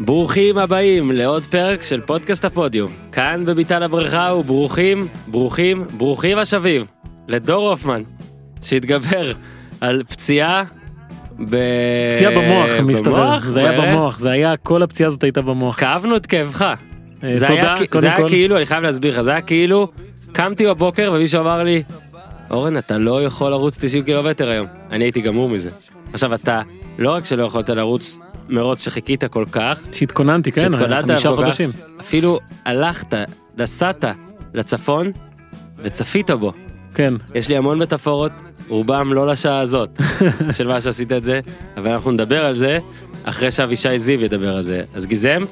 ברוכים הבאים לעוד פרק של פודקאסט הפודיום. כאן בביתן הבריכה וברוכים, ברוכים, ברוכים השבים לדור הופמן, שהתגבר על פציעה ב... פציעה במוח מסתבר, במוח? זה היה ו- במוח, זה היה, כל הפציעה הזאת הייתה במוח. כאבנו את כאבך. אה, זה תודה, היה, קודם זה היה כל. כאילו, אני חייב להסביר לך, זה היה כאילו, קמתי בבוקר ומישהו אמר לי, אורן, אתה לא יכול לרוץ 90 קילומטר היום. אני הייתי גמור מזה. עכשיו, אתה, לא רק שלא יכולת לרוץ מרוץ שחיכית כל כך, שהתכוננתי, כן, שהתכוננת חמישה חודשים. אפילו הלכת, נסעת לצפון וצפית בו. כן, יש לי המון מטאפורות, רובם לא לשעה הזאת של מה שעשית את זה, אבל אנחנו נדבר על זה אחרי שאבישי זיו ידבר על זה. אז גיזם,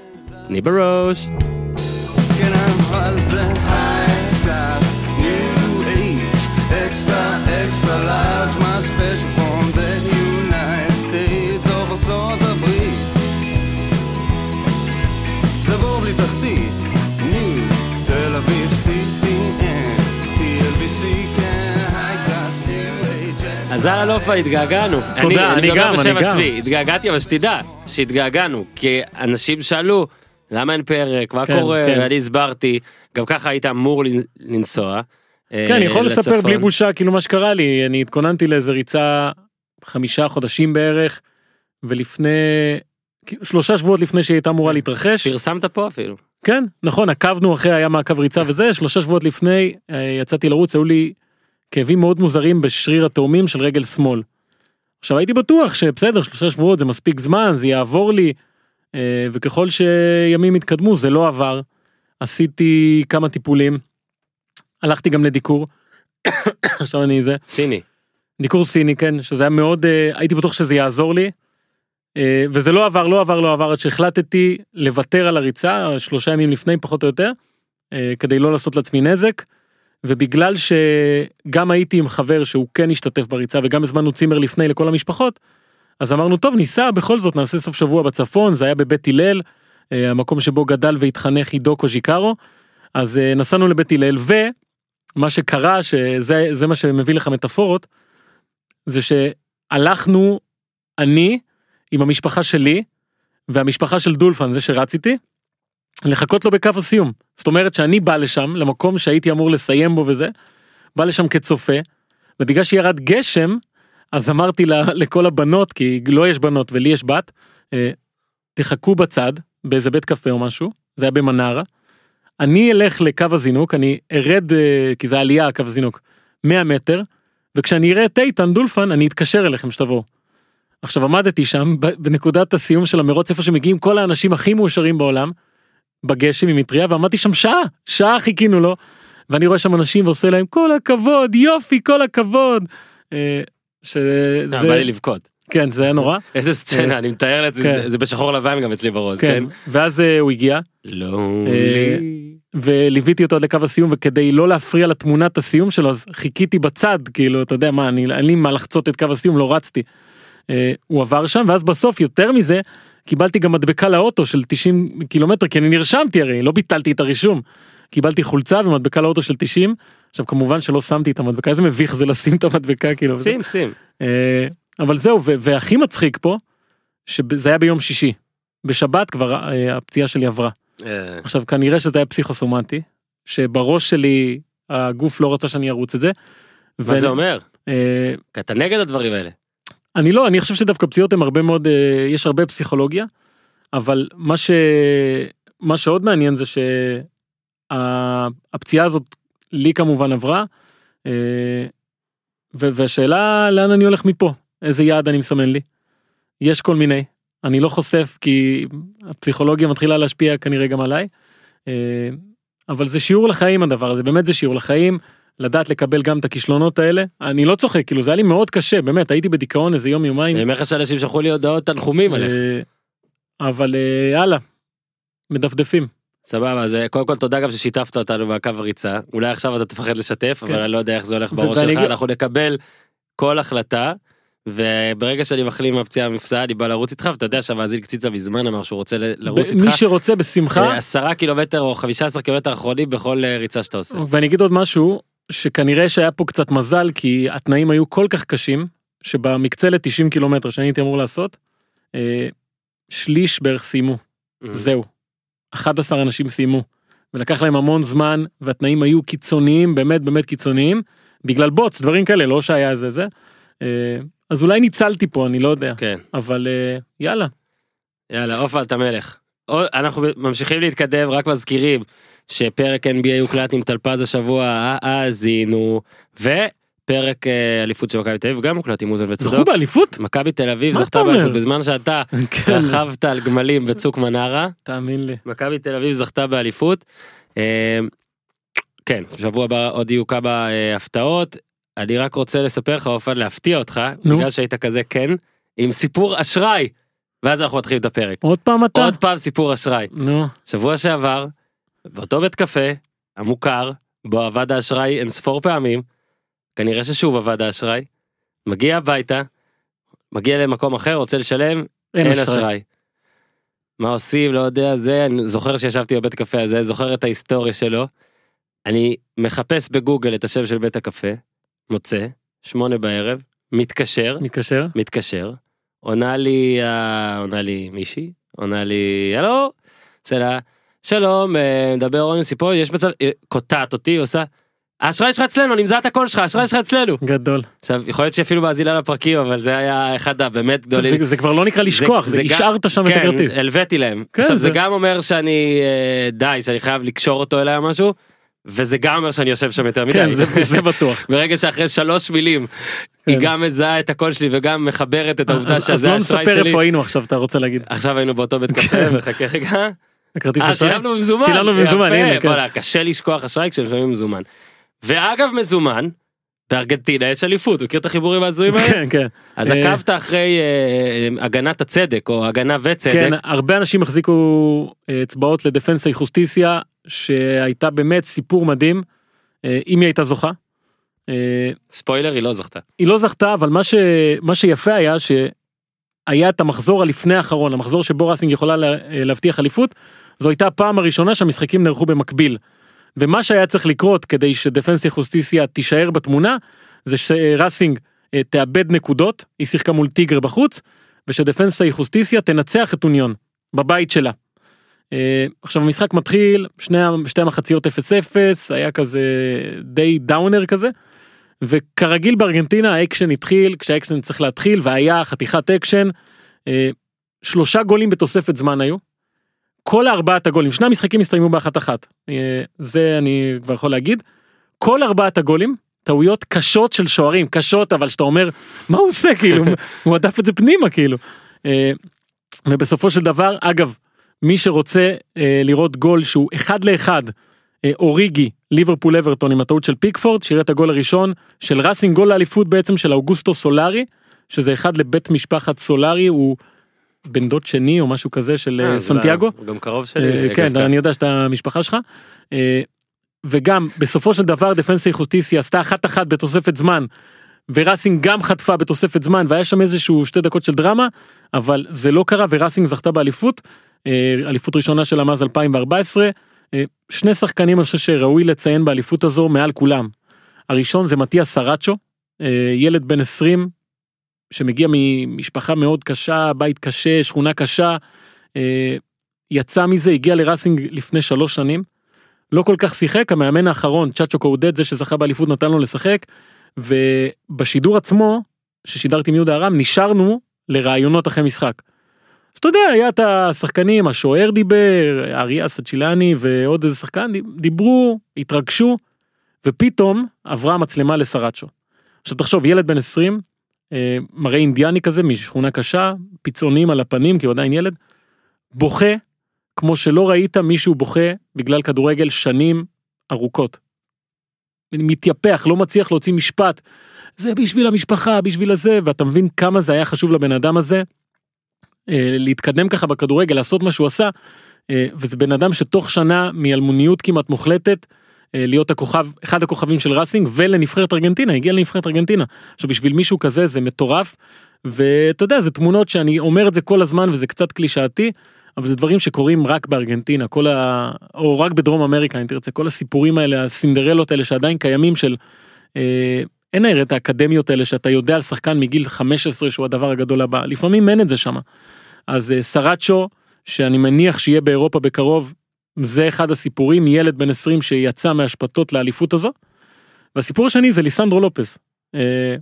תני בראש. כן, אבל זה high אז על אלופה התגעגענו. תודה, אני גם, בשם אני גם. עצמי, התגעגעתי, אבל שתדע שהתגעגענו, כי אנשים שאלו, למה אין פרק, מה כן, קורה, כן. ואני הסברתי, גם ככה היית אמור לנ- לנסוע. כן, אני יכול אה, לספר. בלי בושה כאילו מה שקרה לי, אני התכוננתי לאיזה ריצה חמישה חודשים בערך, ולפני, כאילו, שלושה שבועות לפני שהיא הייתה אמורה להתרחש, פרסמת פה אפילו. כן, נכון, עקבנו אחרי, היה מעקב ריצה וזה, שלושה שבועות לפני אה, יצאתי לרוץ, היו לי כאבים מאוד מוזרים בשריר התאומים של רגל שמאל. עכשיו הייתי בטוח שבסדר, שלושה שבועות זה מספיק זמן, זה יעבור לי, אה, וככל שימים התקדמו זה לא עבר. עשיתי כמה טיפולים, הלכתי גם לדיקור, עכשיו אני זה, סיני. דיקור סיני כן, שזה היה מאוד, אה, הייתי בטוח שזה יעזור לי. אה, וזה לא עבר, לא עבר, לא עבר, עד שהחלטתי לוותר על הריצה, שלושה ימים לפני פחות או יותר, כדי לא לעשות לעצמי נזק. ובגלל שגם הייתי עם חבר שהוא כן השתתף בריצה וגם הזמנו צימר לפני לכל המשפחות, אז אמרנו טוב ניסע בכל זאת נעשה סוף שבוע בצפון, זה היה בבית הלל, אה, המקום שבו גדל והתחנך עידו קוז'יקרו, אז אה, נסענו לבית הלל ומה שקרה שזה זה מה שמביא לך מטאפורות, זה שהלכנו אני עם המשפחה שלי והמשפחה של דולפן זה שרץ איתי לחכות לו בקו הסיום זאת אומרת שאני בא לשם למקום שהייתי אמור לסיים בו וזה בא לשם כצופה ובגלל שירד גשם אז אמרתי לה, לכל הבנות כי לא יש בנות ולי יש בת אה, תחכו בצד באיזה בית קפה או משהו זה היה במנרה. אני אלך לקו הזינוק אני ארד אה, כי זה עלייה קו הזינוק 100 מטר וכשאני אראה את איתן דולפן אני אתקשר אליכם שתבואו. עכשיו עמדתי שם בנקודת הסיום של המרוץ איפה שמגיעים כל האנשים הכי מאושרים בעולם בגשם עם מטריה ועמדתי שם שעה שעה חיכינו לו ואני רואה שם אנשים ועושה להם כל הכבוד יופי כל הכבוד. אה, שזה אה, בא לי לבכות. כן זה היה נורא איזה סצנה, אני מתאר לעצמי, כן. זה- בשחור לבן גם אצלי בראש, כן כן? ואז אה, הוא הגיע. אה, וליוויתי אותו עד לקו הסיום וכדי לא להפריע לתמונת הסיום שלו אז חיכיתי בצד כאילו אתה יודע מה אני אין לי מה לחצות את קו הסיום לא רצתי. הוא עבר שם ואז בסוף יותר מזה קיבלתי גם מדבקה לאוטו של 90 קילומטר כי אני נרשמתי הרי לא ביטלתי את הרישום. קיבלתי חולצה ומדבקה לאוטו של 90 עכשיו כמובן שלא שמתי את המדבקה איזה מביך זה לשים את המדבקה כאילו שים, שים. אה, אבל זהו והכי מצחיק פה שזה היה ביום שישי בשבת כבר אה, הפציעה שלי עברה. אה, עכשיו כנראה שזה היה פסיכוסומטי שבראש שלי הגוף לא רצה שאני ארוץ את זה. מה זה אומר? כי אתה נגד הדברים האלה. אני לא אני חושב שדווקא פציעות הם הרבה מאוד אה, יש הרבה פסיכולוגיה אבל מה ש... מה שעוד מעניין זה שהפציעה הזאת לי כמובן עברה אה, והשאלה לאן אני הולך מפה איזה יעד אני מסמן לי. יש כל מיני אני לא חושף כי הפסיכולוגיה מתחילה להשפיע כנראה גם עליי. אה, אבל זה שיעור לחיים הדבר הזה באמת זה שיעור לחיים לדעת לקבל גם את הכישלונות האלה אני לא צוחק כאילו זה היה לי מאוד קשה באמת הייתי בדיכאון איזה יום יומיים. אני אומר לך שאנשים שלחו לי הודעות תנחומים עליך. אה, אבל אה, יאללה מדפדפים סבבה, אז קודם כל תודה גם ששיתפת אותנו בקו הריצה. אולי עכשיו אתה תפחד לשתף, אבל כן. אני לא יודע איך זה הולך בראש שלך, אנחנו נקבל כל החלטה. וברגע שאני מחלים מהפציעה במפסע אני בא לרוץ איתך ואתה יודע שהמאזין קציצה מזמן אמר שהוא רוצה לרוץ מי איתך שרוצה בשמחה אה, עשרה קילומטר או חמישה עשר קילומטר אחרונים בכל אה, ריצה שאתה עושה. ואני אגיד עוד משהו שכנראה שהיה פה קצת מזל כי התנאים היו כל כך קשים שבמקצה ל-90 קילומטר שאני הייתי אמור לעשות אה, שליש בערך סיימו זהו. 11 אנשים סיימו. ולקח להם המון זמן והתנאים היו קיצוניים באמת באמת קיצוניים בגלל בוץ דברים כאלה לא שהיה איזה זה. אה, אז אולי ניצלתי פה אני לא יודע כן. אבל אה, יאללה יאללה, עופר אתה מלך. אנחנו ממשיכים להתקדם, רק מזכירים שפרק NBA הוקלט עם טלפז השבוע, האזינו, ופרק אה, אליפות של מכבי תל אביב גם הוקלט עם אוזן זכו וצדוק. באליפות? מכבי תל אביב זכתה? באליפות בזמן שאתה כן, רכבת על גמלים בצוק מנרה, תאמין לי. מכבי תל אביב זכתה באליפות. אה, כן, שבוע הבא עוד יהיו כמה אה, הפתעות. אני רק רוצה לספר לך, עופר, להפתיע אותך. בגלל שהיית כזה כן, עם סיפור אשראי. ואז אנחנו מתחילים את הפרק. עוד פעם אתה? עוד פעם סיפור אשראי. נו, שבוע שעבר, באותו בית קפה, המוכר, בו עבד האשראי אין ספור פעמים, כנראה ששוב עבד האשראי, מגיע הביתה, מגיע למקום אחר, רוצה לשלם, אין אין אשראי. מה עושים, לא יודע, זה, אני זוכר שישבתי בבית קפה הזה, זוכר את ההיסטוריה שלו. אני מחפש בגוגל את השם של בית הקפה, מוצא, שמונה בערב, מתקשר, מתקשר? מתקשר, עונה לי, עונה לי מישהי, עונה לי, הלו, לה, שלום, אה, מדבר רוני סיפור, יש מצב, אה, קוטעת אותי, עושה, האשראי שלך אצלנו, מזהה את הקול שלך, האשראי שלך אצלנו. גדול. עכשיו, יכול להיות שאפילו מאזינה לפרקים, אבל זה היה אחד הבאמת גדולים. זה- זה כבר לא נקרא לשכוח, זה גם- השארת שם את כן, הכרטיס. הלוויתי להם. כן, עכשיו זה זה- גם אומר שאני אה, די, שאני חייב לקשור אותו אליי או משהו, וזה גם אומר שאני יושב שם יותר מדי. כן, זה- זה בטוח. ברגע שאחרי שלוש מילים היא כן. גם מזהה את הקול שלי וגם מחברת את העובדה אז- אז שזה לא האשראי נספר שלי. איפה היינו עכשיו אתה רוצה להגיד. עכשיו היינו באותו בית קפה וחכה רגע. הכרטיס אה אשראי? שילמנו במזומן. שילמנו במזומן, הנה, כן. בוא'נה, קשה לשכוח אשראי כשמשלמים מזומן. ואגב מזומן, בארגנטינה יש אליפות, מכיר את החיבורים ההזויים האלה? כן, כן. אז אה, עקבת אחרי אה, הגנת הצדק או הגנה וצדק. כן, הרבה אנשים החזיקו אצבעות לדפנסה חוסטיסיה שהייתה באמת סיפור מדהים אם היא הייתה זוכה. ספוילר היא לא זכתה. היא לא זכתה אבל מה, ש... מה שיפה היה שהיה את המחזור הלפני האחרון המחזור שבו ראסינג יכולה לה... להבטיח אליפות זו הייתה הפעם הראשונה שהמשחקים נערכו במקביל. ומה שהיה צריך לקרות כדי שדפנסיה חוסטיסיה תישאר בתמונה זה שראסינג אה, תאבד נקודות היא שיחקה מול טיגר בחוץ ושדפנסה אי חוסטיסיה תנצח את אוניון בבית שלה. אה, עכשיו המשחק מתחיל שני, שתי המחציות 0-0 היה כזה די downer כזה. וכרגיל בארגנטינה האקשן התחיל כשהאקשן צריך להתחיל והיה חתיכת אקשן. אה, שלושה גולים בתוספת זמן היו. כל ארבעת הגולים שני המשחקים הסתיימו באחת אחת אה, זה אני כבר יכול להגיד. כל ארבעת הגולים טעויות קשות של שוערים קשות אבל שאתה אומר מה הוא עושה כאילו הוא הדף את זה פנימה כאילו. אה, ובסופו של דבר אגב מי שרוצה אה, לראות גול שהוא אחד לאחד אוריגי ליברפול אברטון עם הטעות של פיקפורד שיראה את הגול הראשון של ראסינג גול לאליפות בעצם של אוגוסטו סולארי שזה אחד לבית משפחת סולארי הוא בן דוד שני או משהו כזה של אה, אה, סנטיאגו. גם קרוב שלי. אה, אגב, כן. אני יודע שאתה המשפחה שלך. אה, וגם בסופו של דבר דפנסי חוסטיסי עשתה אחת אחת בתוספת זמן. וראסינג גם חטפה בתוספת זמן והיה שם איזשהו שתי דקות של דרמה אבל זה לא קרה וראסינג זכתה באליפות אה, אליפות ראשונה שלה מאז 2014 אה, שני שחקנים אני חושב שראוי לציין באליפות הזו מעל כולם. הראשון זה מתיאס סראצ'ו אה, ילד בן 20 שמגיע ממשפחה מאוד קשה בית קשה שכונה קשה אה, יצא מזה הגיע לראסינג לפני שלוש שנים. לא כל כך שיחק המאמן האחרון צ'אצ'ו קאודד זה שזכה באליפות נתן לו לשחק. ובשידור עצמו ששידרתי עם יהודה ארם נשארנו לראיונות אחרי משחק. אז אתה יודע היה את השחקנים השוער דיבר אריה סצ'ילני ועוד איזה שחקן דיברו התרגשו ופתאום עברה המצלמה לסראצ'ו. עכשיו תחשוב ילד בן 20 אה, מראה אינדיאני כזה משכונה קשה פיצונים על הפנים כי הוא עדיין ילד בוכה כמו שלא ראית מישהו בוכה בגלל כדורגל שנים ארוכות. מתייפח לא מצליח להוציא משפט זה בשביל המשפחה בשביל הזה ואתה מבין כמה זה היה חשוב לבן אדם הזה. אה, להתקדם ככה בכדורגל לעשות מה שהוא עשה אה, וזה בן אדם שתוך שנה מאלמוניות כמעט מוחלטת אה, להיות הכוכב אחד הכוכבים של ראסינג ולנבחרת ארגנטינה הגיע לנבחרת ארגנטינה. עכשיו בשביל מישהו כזה זה מטורף ואתה יודע זה תמונות שאני אומר את זה כל הזמן וזה קצת קלישאתי אבל זה דברים שקורים רק בארגנטינה. כל ה... או רק בדרום אמריקה אם תרצה. כל הסיפורים האלה הסינדרלות האלה שעדיין קיימים של אה, אין הרי את האקדמיות האלה שאתה יודע על שחקן מגיל 15 שהוא הדבר הגדול הבא. לפעמים אין את זה שם. אז אה, סראצ'ו שאני מניח שיהיה באירופה בקרוב, זה אחד הסיפורים, ילד בן 20 שיצא מהשפטות לאליפות הזו. והסיפור השני זה ליסנדרו לופז. אה,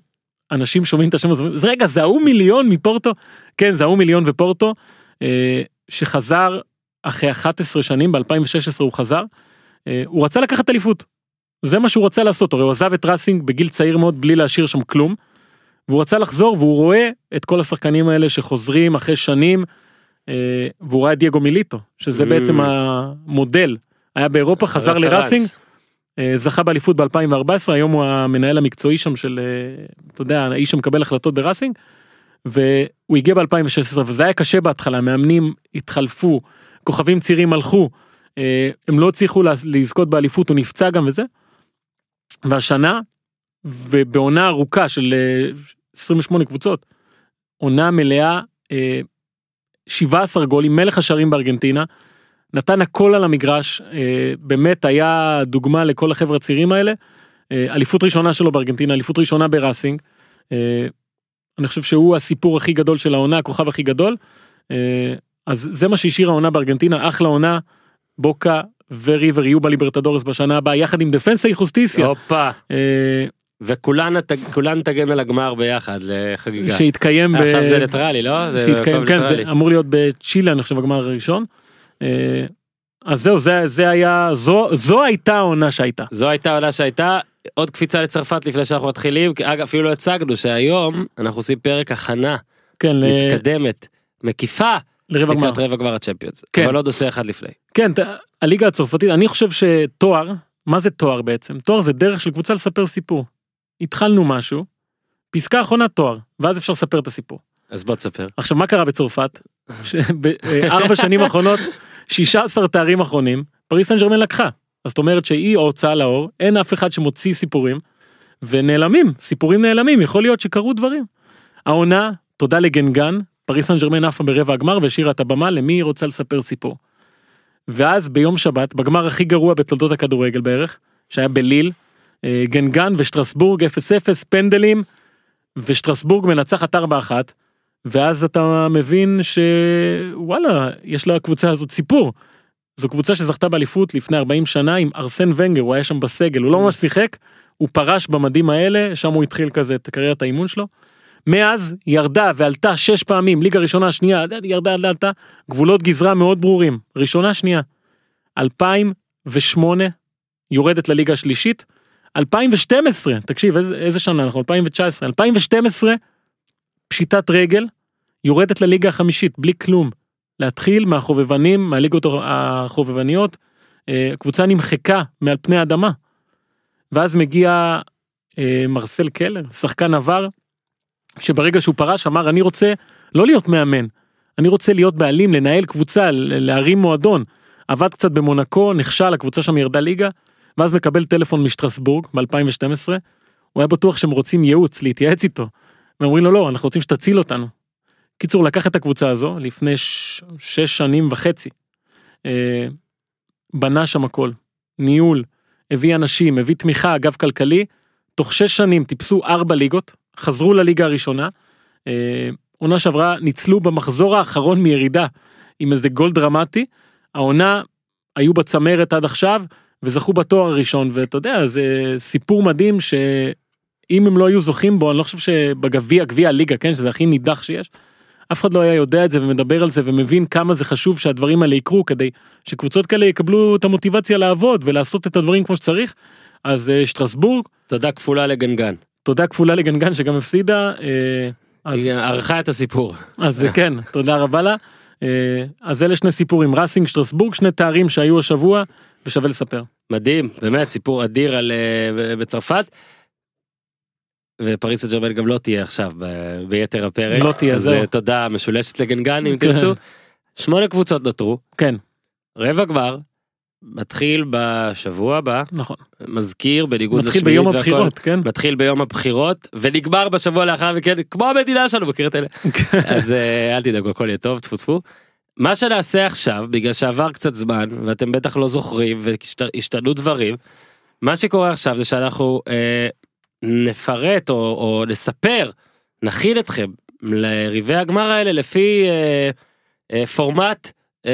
אנשים שומעים את השם הזה, רגע זה ההוא מיליון מפורטו? כן זה ההוא מיליון ופורטו, אה, שחזר אחרי 11 שנים, ב-2016 הוא חזר, אה, הוא רצה לקחת אליפות. זה מה שהוא רצה לעשות, הרי הוא עזב את ראסינג בגיל צעיר מאוד בלי להשאיר שם כלום. והוא רצה לחזור והוא רואה את כל השחקנים האלה שחוזרים אחרי שנים והוא ראה את דייגו מיליטו שזה Mm. בעצם המודל היה באירופה חזר. לראסינג אה, זכה באליפות ב2014 היום הוא המנהל המקצועי שם של אה, אתה יודע האיש שמקבל החלטות בראסינג. והוא הגיע ב2016 וזה היה קשה בהתחלה מאמנים התחלפו כוכבים צעירים הלכו אה, הם לא הצליחו לזכות באליפות הוא נפצע גם וזה. והשנה ובעונה ארוכה של אה, 28 קבוצות עונה מלאה אה, 17 גולים מלך השערים בארגנטינה נתן הכל על המגרש אה, באמת היה דוגמה לכל החבר'ה הצעירים האלה אה, אליפות ראשונה שלו בארגנטינה אליפות ראשונה בראסינג. אה, אני חושב שהוא הסיפור הכי גדול של העונה הכוכב הכי גדול. אז זה מה שהשאיר העונה בארגנטינה אחלה עונה בוקה וריבר יהיו בליברטדורס בשנה הבאה יחד עם דפנסה יחוסטיסיה. הופה וכולן תגן על הגמר ביחד לחגיגה. שהתקיים ב... עכשיו זה ניטרלי לא? שהתקיים כן זה. אמור להיות בצ'ילה אני חושב הגמר הראשון. אה, אז זהו זה זה היה זו זו הייתה העונה שהייתה. זו הייתה העונה שהייתה עוד קפיצה לצרפת לפני שאנחנו מתחילים אגב אפילו לא הצגנו שהיום אנחנו עושים פרק הכנה כן מתקדמת מקיפה לרבע גמר. לקראת רבע גמר הצ'מפיונס כן. אבל עוד עושה אחד לפני. כן הליגה הצרפתית אני חושב שתואר מה זה תואר בעצם תואר זה דרך של קבוצה לספר סיפור. התחלנו משהו פסקה אחרונה תואר ואז אפשר לספר את הסיפור. אז בוא תספר. עכשיו מה קרה בצרפת? בארבע שנים האחרונות 16 תארים אחרונים פריס סן ג'רמן לקחה. אז זאת אומרת שהיא הוצאה לאור אין אף אחד שמוציא סיפורים ונעלמים סיפורים נעלמים יכול להיות שקרו דברים. העונה תודה לגנגן פריס סן ג'רמן עפה ברבע הגמר והשאירה את הבמה למי היא רוצה לספר סיפור. ואז ביום שבת בגמר הכי גרוע בתולדות הכדורגל בערך שהיה בליל אה, גנגן ושטרסבורג 0-0 פנדלים ושטרסבורג מנצחת 4-1 ואז אתה מבין שוואלה יש לקבוצה הזאת סיפור. זו קבוצה שזכתה באליפות לפני 40 שנה עם ארסן ונגר הוא היה שם בסגל הוא לא ממש שיחק הוא פרש במדים האלה שם הוא התחיל כזה את קריירת האימון שלו. מאז ירדה ועלתה שש פעמים ליגה ראשונה שנייה ירדה עלתה גבולות גזרה מאוד ברורים ראשונה שנייה. 2008 יורדת לליגה השלישית 2012 תקשיב איזה, איזה שנה אנחנו 2019 2012 פשיטת רגל יורדת לליגה החמישית בלי כלום. להתחיל מהחובבנים מהליגות החובבניות אה, קבוצה נמחקה מעל פני האדמה. ואז מגיע אה, מרסל קלר שחקן עבר שברגע שהוא פרש אמר אני רוצה לא להיות מאמן אני רוצה להיות בעלים לנהל קבוצה להרים מועדון עבד קצת במונקו נכשל הקבוצה שם ירדה ליגה ואז מקבל טלפון משטרסבורג ב2012 הוא היה בטוח שהם רוצים ייעוץ להתייעץ איתו. הם אומרים לו לא אנחנו רוצים שתציל אותנו. קיצור לקח את הקבוצה הזו לפני ש... שש שנים וחצי. אה, בנה שם הכל ניהול הביא אנשים הביא תמיכה אגב כלכלי תוך שש שנים טיפסו ארבע ליגות חזרו לליגה הראשונה. אה, עונה שעברה ניצלו במחזור האחרון מירידה עם איזה גול דרמטי. העונה היו בצמרת עד עכשיו וזכו בתואר הראשון ואתה יודע זה סיפור מדהים שאם הם לא היו זוכים בו אני לא חושב שבגביע גביע הליגה כן שזה הכי נידח שיש. אף אחד לא היה יודע את זה ומדבר על זה ומבין כמה זה חשוב שהדברים האלה יקרו כדי שקבוצות כאלה יקבלו את המוטיבציה לעבוד ולעשות את הדברים כמו שצריך. אז אה, שטרסבורג תודה כפולה לגנגן. תודה כפולה לגנגן שגם הפסידה. אה, אז היא ערכה את הסיפור. אז כן תודה רבה לה. אה, אז אלה שני סיפורים רסינג שטרסבורג שני תארים שהיו השבוע ושווה לספר. מדהים באמת סיפור אדיר על אה, בצרפת. ופריס סן ג'רמן גם לא תהיה עכשיו ב- ביתר הפרק. לא תהיה, אז זהו. אה, תודה משולשת לגנגן אם כן. תרצו. שמונה קבוצות נותרו כן רבע גמר. מתחיל בשבוע הבא נכון. מזכיר בניגוד מתחיל לשמינית ביום והכל. הבחירות כן. מתחיל ביום הבחירות ונגמר בשבוע לאחר מכן כמו המדינה שלנו מכיר את אלה אז אה, אל תדאגו הכל יהיה טוב טפו טפו. מה שנעשה עכשיו בגלל שעבר קצת זמן ואתם בטח לא זוכרים והשתנו דברים מה שקורה עכשיו זה שאנחנו אה, נפרט או, או נספר נכיל אתכם לריבי הגמר האלה לפי אה, אה, פורמט אה,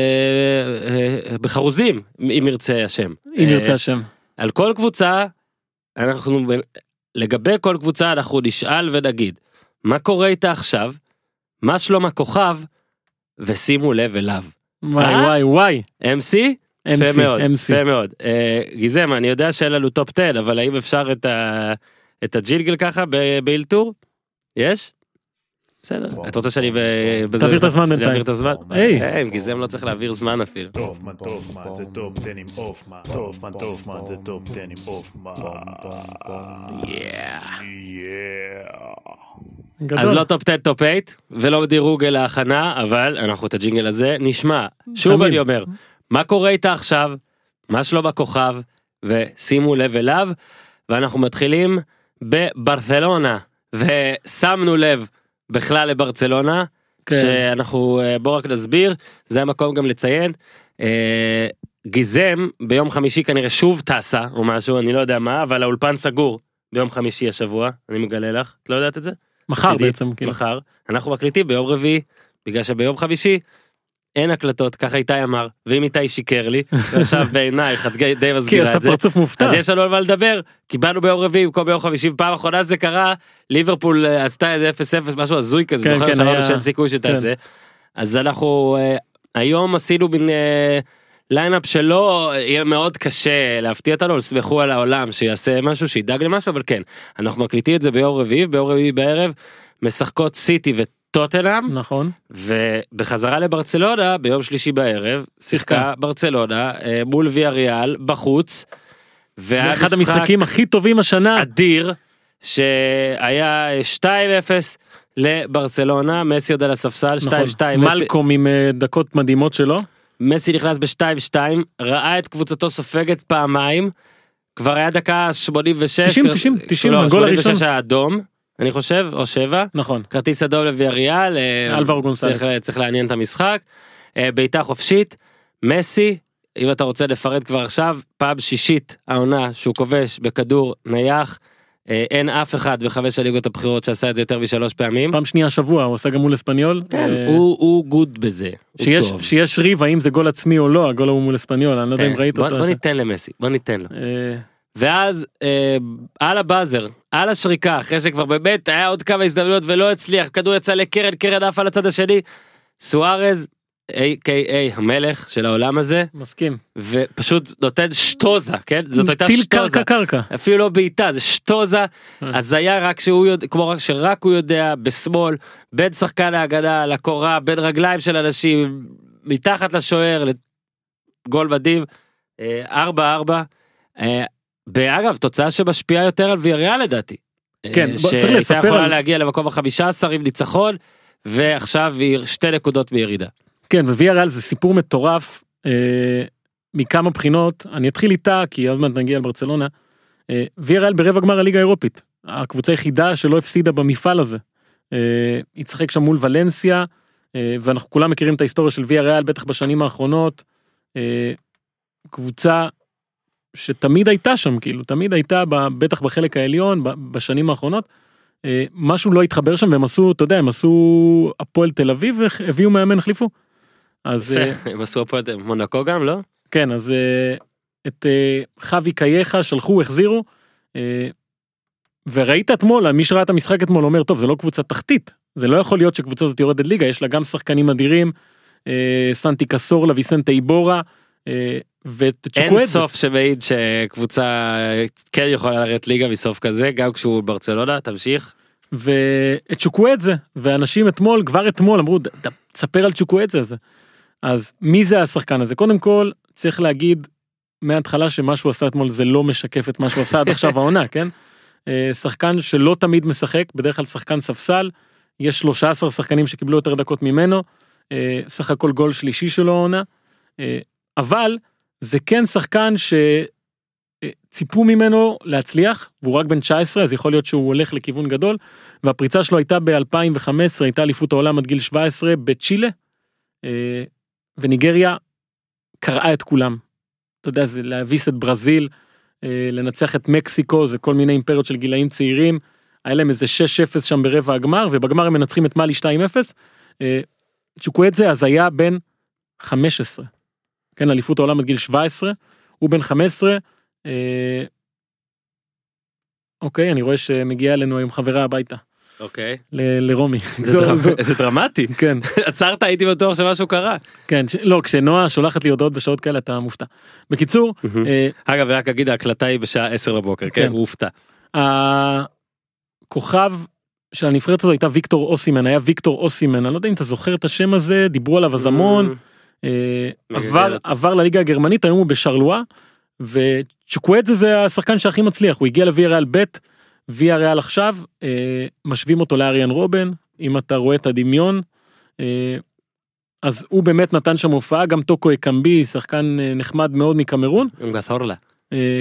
אה, בחרוזים, אם ירצה השם. אם אה, ירצה השם. על כל קבוצה, אנחנו, לגבי כל קבוצה אנחנו נשאל ונגיד, מה קורה איתה עכשיו, מה שלום הכוכב, ושימו לב אליו. וואי אה? וואי וואי. MC? MC, יפה מאוד, MC. יפה מאוד. אה, גיזם, אני יודע שאין לנו top 10, אבל האם אפשר את, ה, את הג'ינגל ככה ב- באלתור? יש? בסדר. את רוצה שאני ב- בזה... תעביר את הזמן בינתיים. תעביר את הזמן? היי. אה, עם גיזם לא צריך להעביר זמן אפילו. טופמן, טופמן, זה top 10 עם הופמן. טופמן, טופמן, זה top 10 עם הופמן. Yeah. גדול. אז לא top 10 top 8 ולא דירוג אלא הכנה אבל אנחנו את הג'ינגל הזה נשמע שוב. אני אומר מה קורה איתה עכשיו מה שלום הכוכב ושימו לב אליו ואנחנו מתחילים בברצלונה ושמנו לב בכלל לברצלונה כן. שאנחנו אה, בוא רק נסביר זה המקום גם לציין. אה, גיזם ביום חמישי כנראה שוב טסה או משהו אני לא יודע מה אבל האולפן סגור ביום חמישי השבוע אני מגלה לך את לא יודעת את זה. מחר בעצם כאילו. מחר אנחנו מקליטים ביום רביעי בגלל שביום חמישי אין הקלטות ככה איתי אמר ואם איתי שיקר לי ועכשיו בעינייך את די כי אתה את זה. פרצוף מופתע. אז יש לנו על מה לדבר כי באנו ביום רביעי במקום ביום חמישי פעם אחרונה זה קרה ליברפול אה, עשתה איזה 0-0 משהו הזוי כזה כן, זוכר כן, שאמרנו היה- שאין סיכוי שתעשה. אז אנחנו אה, היום עשינו מין אה, lineup שלא יהיה מאוד קשה להפתיע אותנו סמכו על העולם שיעשה משהו שידאג למשהו אבל כן אנחנו מקליטים את זה ביום רביעי ביום רביעי בערב משחקות סיטי וטוטנאם נכון. ובחזרה לברצלונה ביום שלישי בערב שיחקה ברצלונה אה, מול ויה ריאל בחוץ. והיה אחד משחק המשחקים הכי טובים השנה. אדיר שהיה 2-0 לברצלונה מסי עוד על הספסל 2-2 נכון. מלקום עם אה, דקות מדהימות שלו. מסי נכנס ב-2-2 ראה את קבוצתו סופגת פעמיים כבר היה דקה 86 90, כר- 90, 90, לא, הגול 86 הראשון. היה אדום אני חושב או 7 נכון. כרטיס אדום לוויאריאל אה, אלברו גונסלס. צריך, צריך לעניין את המשחק אה, בעיטה חופשית מסי אם אתה רוצה לפרט כבר עכשיו פעם שישית העונה שהוא כובש בכדור נייח אה, אין אף אחד בחמש הליגות הבכירות שעשה את זה יותר משלוש פעמים. פעם שנייה השבוע הוא עשה גם מול אספניול. כן, אה, הוא הוא גוד בזה. הוא שיש טוב. שיש ריב האם זה גול עצמי או לא הגול ההוא מול אספניול אני לא יודע כן, אם ראית בוא- אותו. בוא ניתן למסי בוא ניתן לו. אה, ואז אה, על הבאזר, על השריקה, אחרי שכבר באמת היה עוד כמה הזדמנויות ולא הצליח, כדור יצא לקרן, קרן עפה לצד השני, סוארז, A.K.A המלך של העולם הזה, מסכים, ופשוט נותן שטוזה, כן? זאת הייתה שטוזה. קרקע קרקע. אפילו לא בעיטה, זה שטוזה, אה. אז היה רק שהוא יודע, כמו רק שרק הוא יודע, בשמאל, בין שחקן ההגנה לקורה, בין רגליים של אנשים, מתחת לשוער, לגול מדהים, אה, 4-4. ואגב, תוצאה שמשפיעה יותר על ויאריאל לדעתי. כן, אה, ש... צריך לספר שהייתה יכולה על... להגיע למקום החמישה עשר עם ניצחון, ועכשיו היא שתי נקודות בירידה. כן, וויאריאל זה סיפור מטורף אה, מכמה בחינות. אני אתחיל איתה, כי עוד מעט נגיע לברצלונה. אה, ויאריאל ברבע גמר הליגה האירופית. הקבוצה היחידה שלא הפסידה במפעל הזה. אה, היא תשחק שם מול ולנסיה, אה, ואנחנו כולם מכירים את ההיסטוריה של ויאריאל, בטח בשנים האחרונות. אה, קבוצה שתמיד הייתה שם כאילו תמיד הייתה בטח בחלק העליון בשנים האחרונות. אה, משהו לא התחבר שם והם עשו אתה יודע הם עשו הפועל תל אביב והביאו מאמן החליפו. אז אה, הם עשו הפועל מונקו גם לא? כן אז אה, את חווי קייחה שלחו החזירו. וראית אתמול מי שראה את המשחק אתמול אומר טוב זה לא קבוצה תחתית זה לא יכול להיות שקבוצה הזאת יורדת ליגה יש לה גם שחקנים אדירים. סנטי קסורלה ויסנטה איבורה. אה, ואת אין. סוף שמעיד שקבוצה כן יכולה לרדת ליגה מסוף כזה גם כשהוא ברצלונה תמשיך. ואת צ'וקוואזה ואנשים אתמול כבר אתמול אמרו "ד- ד- תספר על צ'וקוואזה הזה. אז מי זה השחקן הזה קודם כל צריך להגיד מההתחלה שמה שהוא עשה אתמול זה לא משקף את מה שהוא עשה עד עכשיו העונה כן. אה, שחקן שלא תמיד משחק בדרך כלל שחקן ספסל יש 13 שחקנים שקיבלו יותר דקות ממנו אה, סך הכל גול שלישי שלו העונה אבל זה כן שחקן שציפו ממנו להצליח והוא רק בן 19 אז יכול להיות שהוא הולך לכיוון גדול והפריצה שלו הייתה ב-2015 הייתה אליפות העולם עד גיל 17 בצ'ילה אה, וניגריה קרעה את כולם. אתה יודע זה להביס את ברזיל אה, לנצח את מקסיקו זה כל מיני אימפריות של גילאים צעירים היה להם איזה 6-0 שם ברבע הגמר ובגמר הם מנצחים את מאלי 2-0. אה, צ'וקואטזה אז היה בן 15. כן, אליפות העולם עד גיל 17, הוא בן 15. אה, אוקיי, אני רואה שמגיעה אלינו היום חברה הביתה, אוקיי. ל- לרומי. זה דרמטי. כן, עצרת הייתי בטוח שמשהו קרה. כן, לא, כשנועה שולחת לי הודעות בשעות כאלה אתה מופתע. בקיצור, אה, אגב רק אגיד ההקלטה היא בשעה 10 בבוקר כן כן. הוא הופתע. הכוכב של הנבחרת הזו הייתה ויקטור אוסימן, היה ויקטור אוסימן, אני לא יודע אם אתה זוכר את השם הזה, דיברו עליו אז המון. אה, עבר. עבר לליגה הגרמנית היום הוא בשרלואה וצ'קואדזה זה השחקן שהכי מצליח הוא הגיע לוויה ריאל ב' ויה ריאל עכשיו אה, משווים אותו לאריאן רובן אם אתה רואה את הדמיון. אה, אז הוא באמת נתן שם הופעה גם טוקו אקמבי שחקן נחמד מאוד מקמרון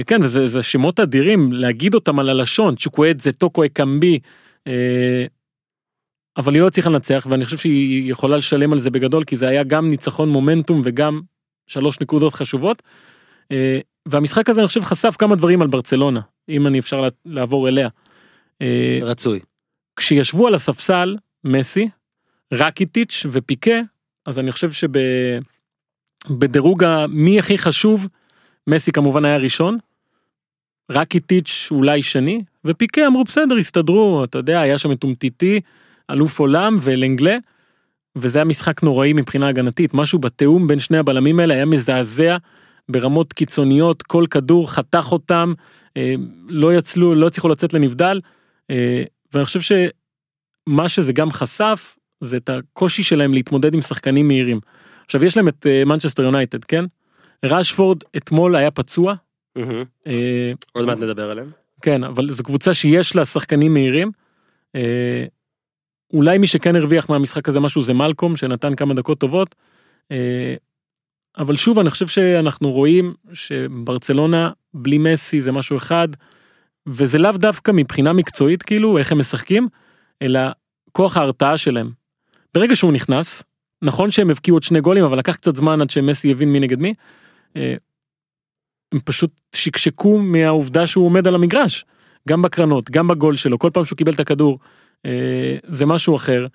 כן וזה זה שמות אדירים להגיד אותם על הלשון צ'קואדזה טוקו אקמבי. אבל היא לא הצליחה לנצח ואני חושב שהיא יכולה לשלם על זה בגדול כי זה היה גם ניצחון מומנטום וגם שלוש נקודות חשובות. אה, והמשחק הזה אני חושב חשף כמה דברים על ברצלונה אם אני אפשר לעבור אליה. אה, רצוי. כשישבו על הספסל מסי, רקיטיץ' ופיקה אז אני חושב שבדירוג המי הכי חשוב מסי כמובן היה ראשון. רקיטיץ' אולי שני ופיקה אמרו בסדר הסתדרו אתה יודע היה שם את אומטיטי אלוף עולם ולנגלה. וזה היה משחק נוראי מבחינה הגנתית משהו בתיאום בין שני הבלמים האלה היה מזעזע ברמות קיצוניות כל כדור חתך אותם אה, לא יצלו לא הצליחו לצאת לנבדל אה, ואני חושב שמה שזה גם חשף זה את הקושי שלהם להתמודד עם שחקנים מהירים. עכשיו יש להם את מנצ'סטר יונייטד כן? ראשפורד אתמול היה פצוע. מהמם. אה, עוד מעט נדבר עליהם. כן אבל זו קבוצה שיש לה שחקנים מהירים. אה, אולי מי שכן הרוויח מהמשחק הזה משהו זה מלקום שנתן כמה דקות טובות. אה, אבל שוב אני חושב שאנחנו רואים שברצלונה בלי מסי זה משהו אחד. וזה לאו דווקא מבחינה מקצועית כאילו איך הם משחקים אלא כוח ההרתעה שלהם. ברגע שהוא נכנס נכון שהם הבקיעו עוד שני גולים אבל לקח קצת זמן עד שמסי הבין מי נגד מי. אה, הם פשוט שקשקו מהעובדה שהוא עומד על המגרש. גם בקרנות, גם בגול שלו, כל פעם שהוא קיבל את הכדור, זה משהו אחר.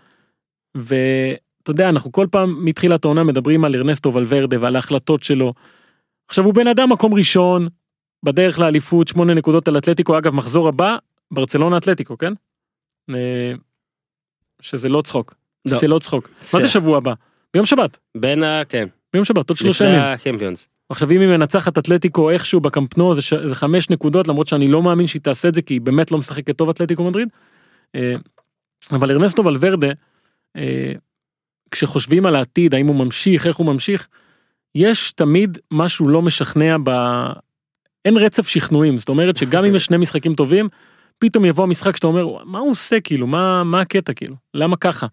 ואתה יודע, אנחנו כל פעם מתחילת העונה מדברים על ארנסטו ולוורדה ועל ההחלטות שלו. עכשיו הוא בן אדם מקום ראשון, בדרך לאליפות, שמונה נקודות על אתלטיקו, אגב מחזור הבא, ברצלונה אתלטיקו, כן? אה, שזה לא צחוק. לא. זה לא צחוק. זה. מה זה שבוע הבא? ביום שבת. בין ה... כן. ביום שבת, עוד שלושה לפני ימים. הקמפיונס. עכשיו אם היא מנצחת אתלטיקו איכשהו בקמפנו זה, ש... זה חמש נקודות למרות שאני לא מאמין שהיא תעשה את זה כי היא באמת לא משחקת טוב אתלטיקו מדריד. אה, אבל ארנסטו ולוורדה אה, כשחושבים על העתיד האם הוא ממשיך איך הוא ממשיך יש תמיד משהו לא משכנע ב... אין רצף שכנועים. זאת אומרת שגם אם יש שני משחקים טובים פתאום יבוא המשחק שאתה אומר מה הוא עושה כאילו? מה מה הקטע כאילו? למה ככה?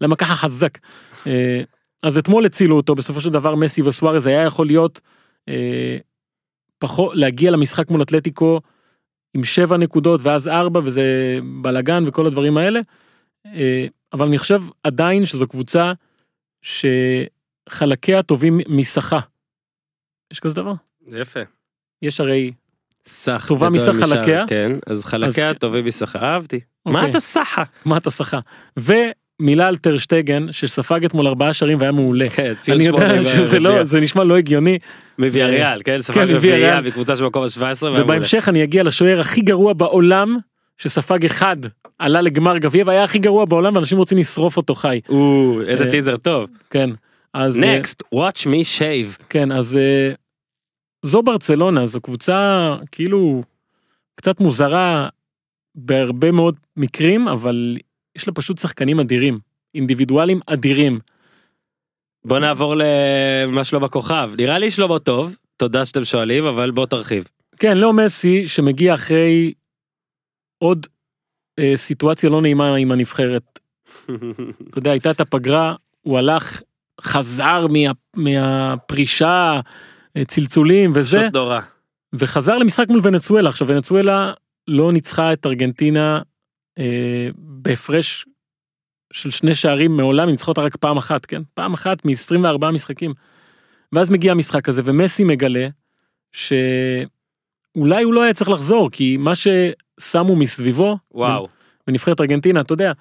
למה ככה חזק. אה, אז אתמול הצילו אותו בסופו של דבר מסי וסוארז היה יכול להיות אה, פחות להגיע למשחק מול אתלטיקו עם שבע נקודות ואז ארבע וזה בלאגן וכל הדברים האלה. אה, אבל אני חושב עדיין שזו קבוצה שחלקיה טובים מסחה. יש כזה דבר? זה יפה. יש הרי סך. טובה מסך חלקיה? כן. אז חלקיה אז- טובים מסך. אהבתי. מה אוקיי. אתה סחה? מה אתה שחה ומילה על טרשטגן שספג אתמול ארבעה שערים והיה מעולה. כן, ציון אני יודע שזה. לא זה נשמע לא הגיוני מוויאריאל, כן? ספג כן, רביעייה מוויאריאל. בקבוצה שבמקום ה-17 והיה מעולה. ובהמשך אני אגיע לשוער הכי גרוע בעולם שספג אחד עלה לגמר גביע והיה הכי גרוע בעולם ואנשים רוצים לשרוף אותו חי או, איזה אה, טיזר טוב. כן אז אה, נקסט, watch me shave. כן אז אה, זו ברצלונה זו קבוצה כאילו קצת מוזרה בהרבה מאוד מקרים אבל יש לה פשוט שחקנים אדירים אינדיבידואלים אדירים בוא נעבור למה שלא בכוכב. נראה לי שלמה טוב, תודה שאתם שואלים, אבל בוא תרחיב. כן לא מסי שמגיע אחרי עוד אה, סיטואציה לא נעימה עם הנבחרת אתה יודע הייתה את הפגרה הוא הלך חזר מה, מהפרישה אה, צלצולים וזה פשוט נורא. וחזר למשחק מול ונצואלה עכשיו ונצואלה לא ניצחה את ארגנטינה בהפרש של שני שערים מעולם ניצחה אותה רק פעם אחת כן פעם אחת מ-24 משחקים. ואז מגיע המשחק הזה ומסי מגלה שאולי הוא לא היה צריך לחזור כי מה ששמו מסביבו וואו. בנבחרת ארגנטינה אתה יודע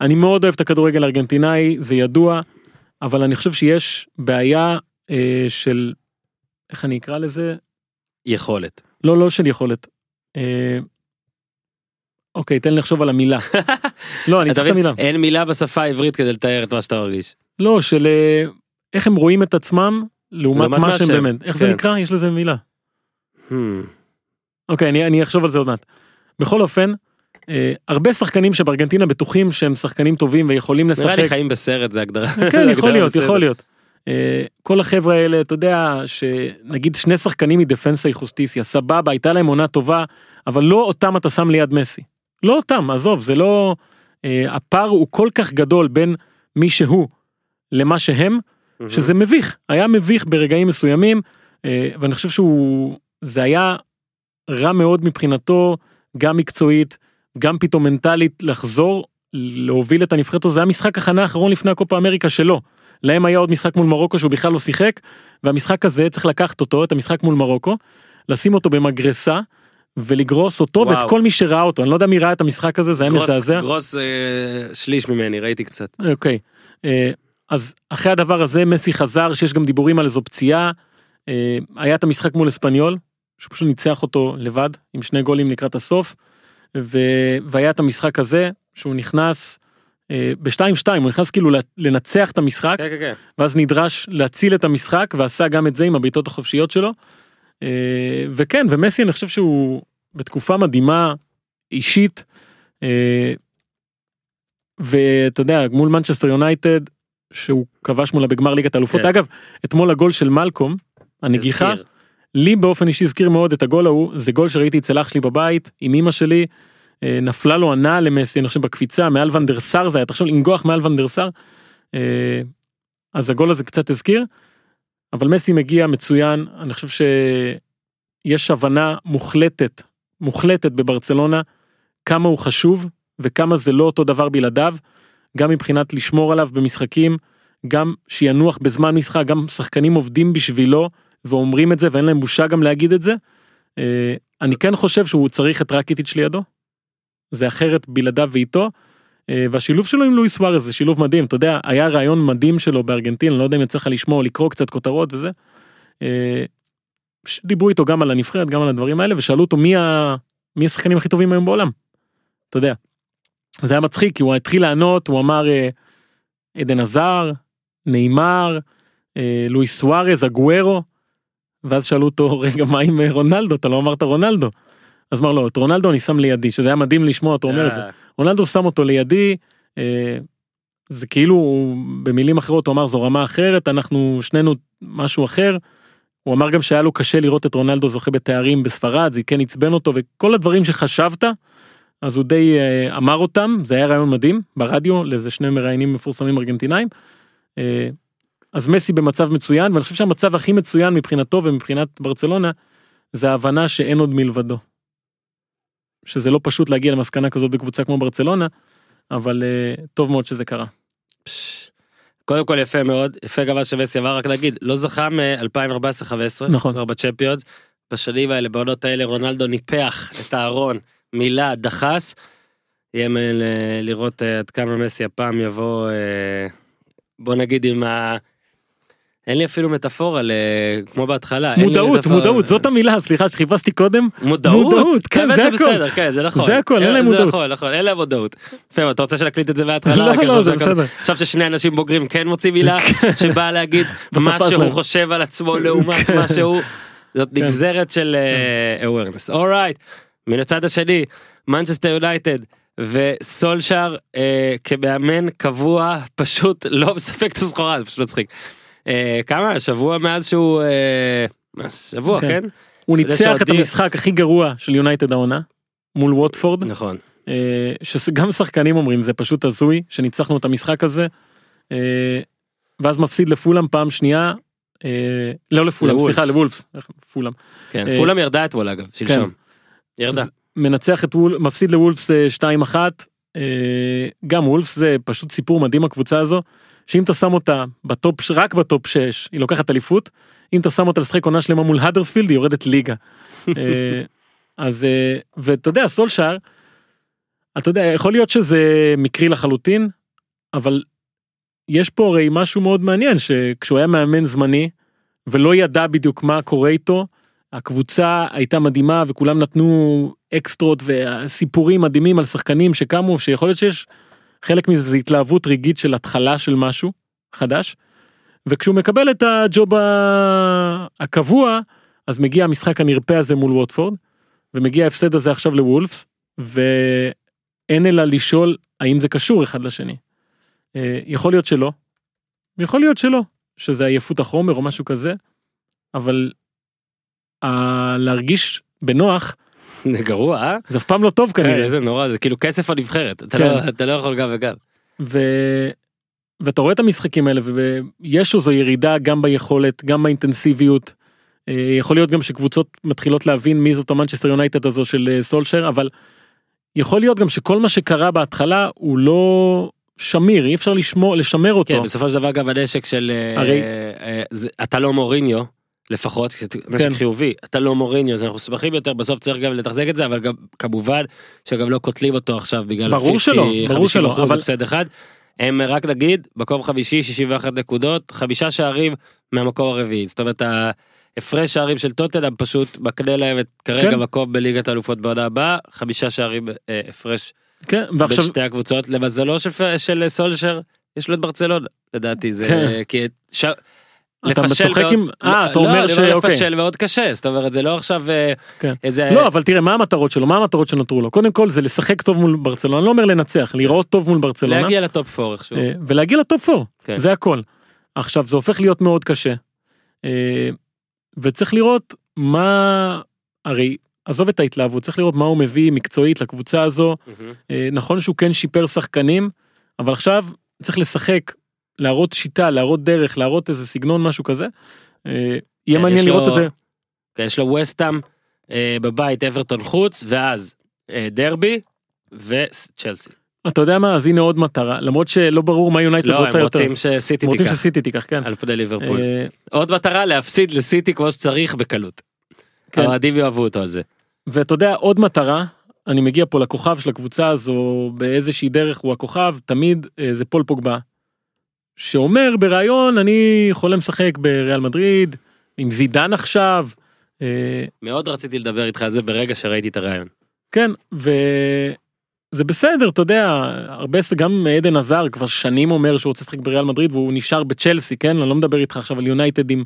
אני מאוד אוהב את הכדורגל הארגנטינאי זה ידוע אבל אני חושב שיש בעיה אה, של, איך אני אקרא לזה? יכולת. לא, לא של יכולת. אה, אוקיי, תן לי לחשוב על המילה. לא, אני צריך את? המילה. אין מילה בשפה העברית כדי לתאר את מה שאתה מרגיש. לא, של אה, איך הם רואים את עצמם לעומת מה שהם. באמת. איך זה כן. נקרא? יש לזה מילה. Hmm. אוקיי, אני, אחשוב על זה עוד מעט. בכל אופן, אה, הרבה שחקנים שבארגנטינה בטוחים שהם שחקנים טובים ויכולים לשחק. נראה לי חיים בסרט זה הגדרה. כן, יכול להיות. יכול להיות. אה, כל החבר'ה האלה, אתה יודע, שנגיד שני שחקנים מדפנסה יחוסטיסיה, סבבה, הייתה להם עונה טובה, אבל לא אותם אתה שם ליד מסי. לא אותם, עזוב, זה לא... אה, הפער הוא כל כך גדול בין מי שהוא למה שהם, מהמם. שזה מביך, היה מביך ברגעים מסוימים, אה, ואני חושב שהוא, זה היה רע מאוד מבחינתו, גם מקצועית, גם פתאום מנטלית, לחזור, להוביל את הנבחרת הזו, זה היה משחק הכנה האחרון לפני הקופה אמריקה שלו. להם היה עוד משחק מול מרוקו שהוא בכלל לא שיחק, והמשחק הזה צריך לקחת אותו, את המשחק מול מרוקו, לשים אותו במגרסה, ולגרוס אותו וואו. ואת כל מי שראה אותו, אני לא יודע מי ראה את המשחק הזה, זה היה גרוס- מזעזע. גרוס אה, שליש ממני ראיתי קצת. אוקיי. אה, אז אחרי הדבר הזה מסי חזר שיש גם דיבורים על איזו פציעה. אה, היה את המשחק מול אספניול שהוא פשוט ניצח אותו לבד עם שני גולים לקראת הסוף. ו... והיה את המשחק הזה שהוא נכנס אה, בשתיים שתיים הוא נכנס כאילו לנצח את המשחק כן כן כן. ואז נדרש להציל את המשחק ועשה גם את זה עם הבעיטות החופשיות שלו. אה, וכן ומסי אני חושב שהוא בתקופה מדהימה אישית. אה, ואתה יודע מול מנצ'סטר יונייטד שהוא כבש מולה בגמר ליגת האלופות כן. אגב אתמול הגול של מלקום הנגיחה הזכיר. לי באופן אישי הזכיר מאוד את הגול ההוא זה גול שראיתי אצל אח שלי בבית עם אמא שלי אה, נפלה לו הנעה למסי אני חושב בקפיצה מעל ונדר סאר זה היה תחשוב לנגוח מעל ונדר סאר. אה, אז הגול הזה קצת הזכיר. אבל מסי מגיע מצוין אני חושב שיש הבנה מוחלטת מוחלטת בברצלונה כמה הוא חשוב וכמה זה לא אותו דבר בלעדיו גם מבחינת לשמור עליו במשחקים גם שינוח בזמן משחק גם שחקנים עובדים בשבילו ואומרים את זה ואין להם בושה גם להגיד את זה. אה, אני כן חושב שהוא צריך את רקיטיץ' לידו. זה אחרת בלעדיו ואיתו. אה, והשילוב שלו עם לואיס ווארז זה שילוב מדהים אתה יודע היה רעיון מדהים שלו בארגנטינה לא יודע אם יצא לך לשמוע או לקרוא קצת כותרות וזה. אה, דיברו איתו גם על הנבחרת גם על הדברים האלה ושאלו אותו מי ה- מי השחקנים הכי טובים היום בעולם. אתה יודע. זה היה מצחיק כי הוא התחיל לענות הוא אמר אה, עדן עזר נאמר לואיס סוארז אגוארו. ואז שאלו אותו רגע מה עם רונלדו אתה לא אמרת רונלדו. אז אמר לו את רונלדו אני שם לידי שזה היה מדהים לשמוע אותו אומר את זה. אה, רונלדו שם אותו לידי, אה, זה כאילו במילים אחרות הוא אמר זו רמה אחרת אנחנו שנינו משהו אחר. הוא אמר גם שהיה לו קשה לראות את רונלדו זוכה בתארים בספרד זה כן עצבן אותו וכל הדברים שחשבת אז הוא די אה, אמר אותם זה היה רעיון מדהים ברדיו לאיזה שני מראיינים מפורסמים ארגנטינאים. אה, אז מסי במצב מצוין ואני חושב שהמצב הכי מצוין מבחינתו ומבחינת ברצלונה זה ההבנה שאין עוד מלבדו. שזה לא פשוט להגיע למסקנה כזאת בקבוצה כמו ברצלונה, אבל uh, טוב מאוד שזה קרה. קודם כל יפה מאוד יפה גם מה שמסי עבר רק להגיד לא זכה מ-2014-2015 נכון. כבר בצ'מפיונס בשנים האלה בעונות האלה רונלדו ניפח את הארון מילה דחס. יהיה מעניין אה, לראות אה, עד כמה מסי הפעם יבוא אה, בוא נגיד עם ה... אין לי אפילו מטאפורה ל... כמו בהתחלה. מודעות, מטאפורה. מודעות, זאת המילה, סליחה שחיפשתי קודם. מודעות? מודעות, כן, זה הכל. בסדר, כן, זה נכון. זה הכל, אין להם זה מודעות. נכון, נכון, אין להם מודעות. יפה, אתה רוצה שנקליט את זה מההתחלה? לא, לא, זה בסדר. עכשיו ששני אנשים בוגרים כן מוצאים מילה שבאה להגיד מה שהוא. חושב על עצמו לעומת מה שהוא. זאת כן. נגזרת של אה, awareness. אורייט, מן הצד השני, מנצ'סטר יונייטד. וסולשאר אה, כמאמן קבוע פשוט לא מספק את הסחורה זה פשוט מצחיק. אה, כמה שבוע מאז שהוא אה, שבוע כן. כן הוא ניצח את שעודי- המשחק הכי גרוע של יונייטד העונה, מול ווטפורד, נכון אה, שגם שחקנים אומרים זה פשוט הזוי שניצחנו את המשחק הזה, אה, ואז מפסיד לפולאם פעם שנייה, אה, לא לפולאם. סליחה לוולפס, פולאם. כן אה, פולאם ירדה אתמול אגב שלשום. ירדה. אז מנצח את וול, מפסיד לוולפס אה, 2-1, אה, גם וולפס זה פשוט סיפור מדהים הקבוצה הזו, שאם אתה שם אותה בטופ, רק בטופ 6 היא לוקחת אליפות, אם אתה שם אותה לשחק עונה שלמה מול האדרספילד היא יורדת ליגה. אה, אז אה, ואתה יודע סולשאר, אתה יודע יכול להיות שזה מקרי לחלוטין, אבל יש פה הרי משהו מאוד מעניין שכשהוא היה מאמן זמני ולא ידע בדיוק מה קורה איתו. הקבוצה הייתה מדהימה וכולם נתנו אקסטרות וסיפורים מדהימים על שחקנים שקמו שיכול להיות שיש חלק מזה זה התלהבות רגעית של התחלה של משהו חדש. וכשהוא מקבל את הג'וב הקבוע אז מגיע המשחק הנרפה הזה מול ווטפורד ומגיע ההפסד הזה עכשיו לוולפס ואין אלא לשאול האם זה קשור אחד לשני. אה, יכול להיות שלא. יכול להיות שלא שזה עייפות החומר או משהו כזה אבל ה- להרגיש בנוח זה גרוע, אה? זה אף פעם לא טוב כן, כנראה. איזה נורא, זה כאילו כסף הנבחרת, אתה כן. לא- אתה לא יכול גם וגם. ו... ואתה רואה את המשחקים האלה ויש איזו ירידה גם ביכולת גם באינטנסיביות. אה, יכול להיות גם שקבוצות מתחילות להבין מי זאת המנצ'סטר יונייטד הזו של אה, סולשר אבל יכול להיות גם שכל מה שקרה בהתחלה הוא לא שמיר אי אפשר לשמור לשמר אותו. כן, בסופו של דבר גם הנשק של... אה, הרי- אה, זה- אתה לא מוריניו, לפחות, נשק כן. חיובי, אתה לא מוריניו, אז אנחנו שמחים יותר, בסוף צריך גם לתחזק את זה, אבל גם כמובן שגם לא קוטלים אותו עכשיו בגלל ברור שלא, ברור שלא, אבל... הפסד אחד. הם רק נגיד, מקום חמישי, 61 נקודות, חמישה שערים מהמקום הרביעי, זאת אומרת ההפרש שערים של טוטנאם פשוט מקנה להם את כרגע כן. מקום בליגת האלופות בעונה הבאה, חמישה שערים אה, הפרש כן, בין ועכשיו שתי הקבוצות למזלו של, של סולשר יש לו את ברצלונה לדעתי זה כן. כי ש... אתה משחק עם- אה, אתה לא, אומר אני שאוקיי. לפשל מאוד קשה זאת אומרת זה לא עכשיו אה, כן. איזה לא אבל תראה מה המטרות שלו מה המטרות שנותרו לו קודם כל זה לשחק טוב מול ברצלונה אני לא אומר לנצח להיראות טוב מול ברצלונה. להגיע לטופ 4 איכשהו. אה, ולהגיע לטופ 4 כן. זה הכל. עכשיו זה הופך להיות מאוד קשה. אה, וצריך לראות מה הרי עזוב את ההתלהבות צריך לראות מה הוא מביא מקצועית לקבוצה הזו נכון שהוא כן שיפר שחקנים אבל עכשיו צריך לשחק להראות שיטה להראות דרך להראות איזה סגנון משהו כזה. אה, יהיה כן, מעניין לראות את זה. כן, יש לו וסטאם אה, בבית אברטון חוץ ואז אה, דרבי וצ'לסי. אתה יודע מה אז הנה עוד מטרה למרות שלא ברור מה יונייטד לא רוצה הם יותר. רוצים שסיטי הם רוצים תיקח שסיטי תיקח כן. על פני ליברפול. אה, עוד מטרה להפסיד לסיטי כמו שצריך בקלות. כן. האוהדים יאהבו אותו על זה. ואתה יודע עוד מטרה אני מגיע פה לכוכב של הקבוצה הזו באיזושהי דרך הוא הכוכב תמיד אה, זה פול פוגבה. שאומר בריאיון אני חולם לשחק בריאל מדריד עם זידן עכשיו. אה, מאוד רציתי לדבר איתך על זה ברגע שראיתי את הרעיון. כן וזה בסדר אתה יודע הרבה גם עדן עזר כבר שנים אומר שהוא רוצה לשחק בריאל מדריד והוא נשאר בצ'לסי כן אני לא מדבר איתך עכשיו על יונייטדים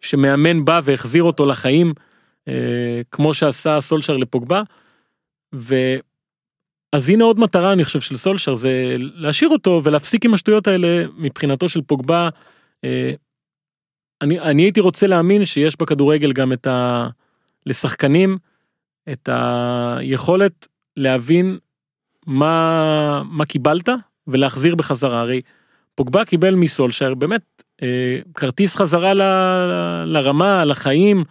שמאמן בא והחזיר אותו לחיים אה, כמו שעשה סולשר לפוגבה. ו... אז הנה עוד מטרה אני חושב של סולשר זה להשאיר אותו ולהפסיק עם השטויות האלה מבחינתו של פוגבה. אה, אני, אני הייתי רוצה להאמין שיש בכדורגל גם את ה... לשחקנים את היכולת להבין מה מה קיבלת ולהחזיר בחזרה הרי פוגבה קיבל מסולשר באמת אה, כרטיס חזרה ל, לרמה לחיים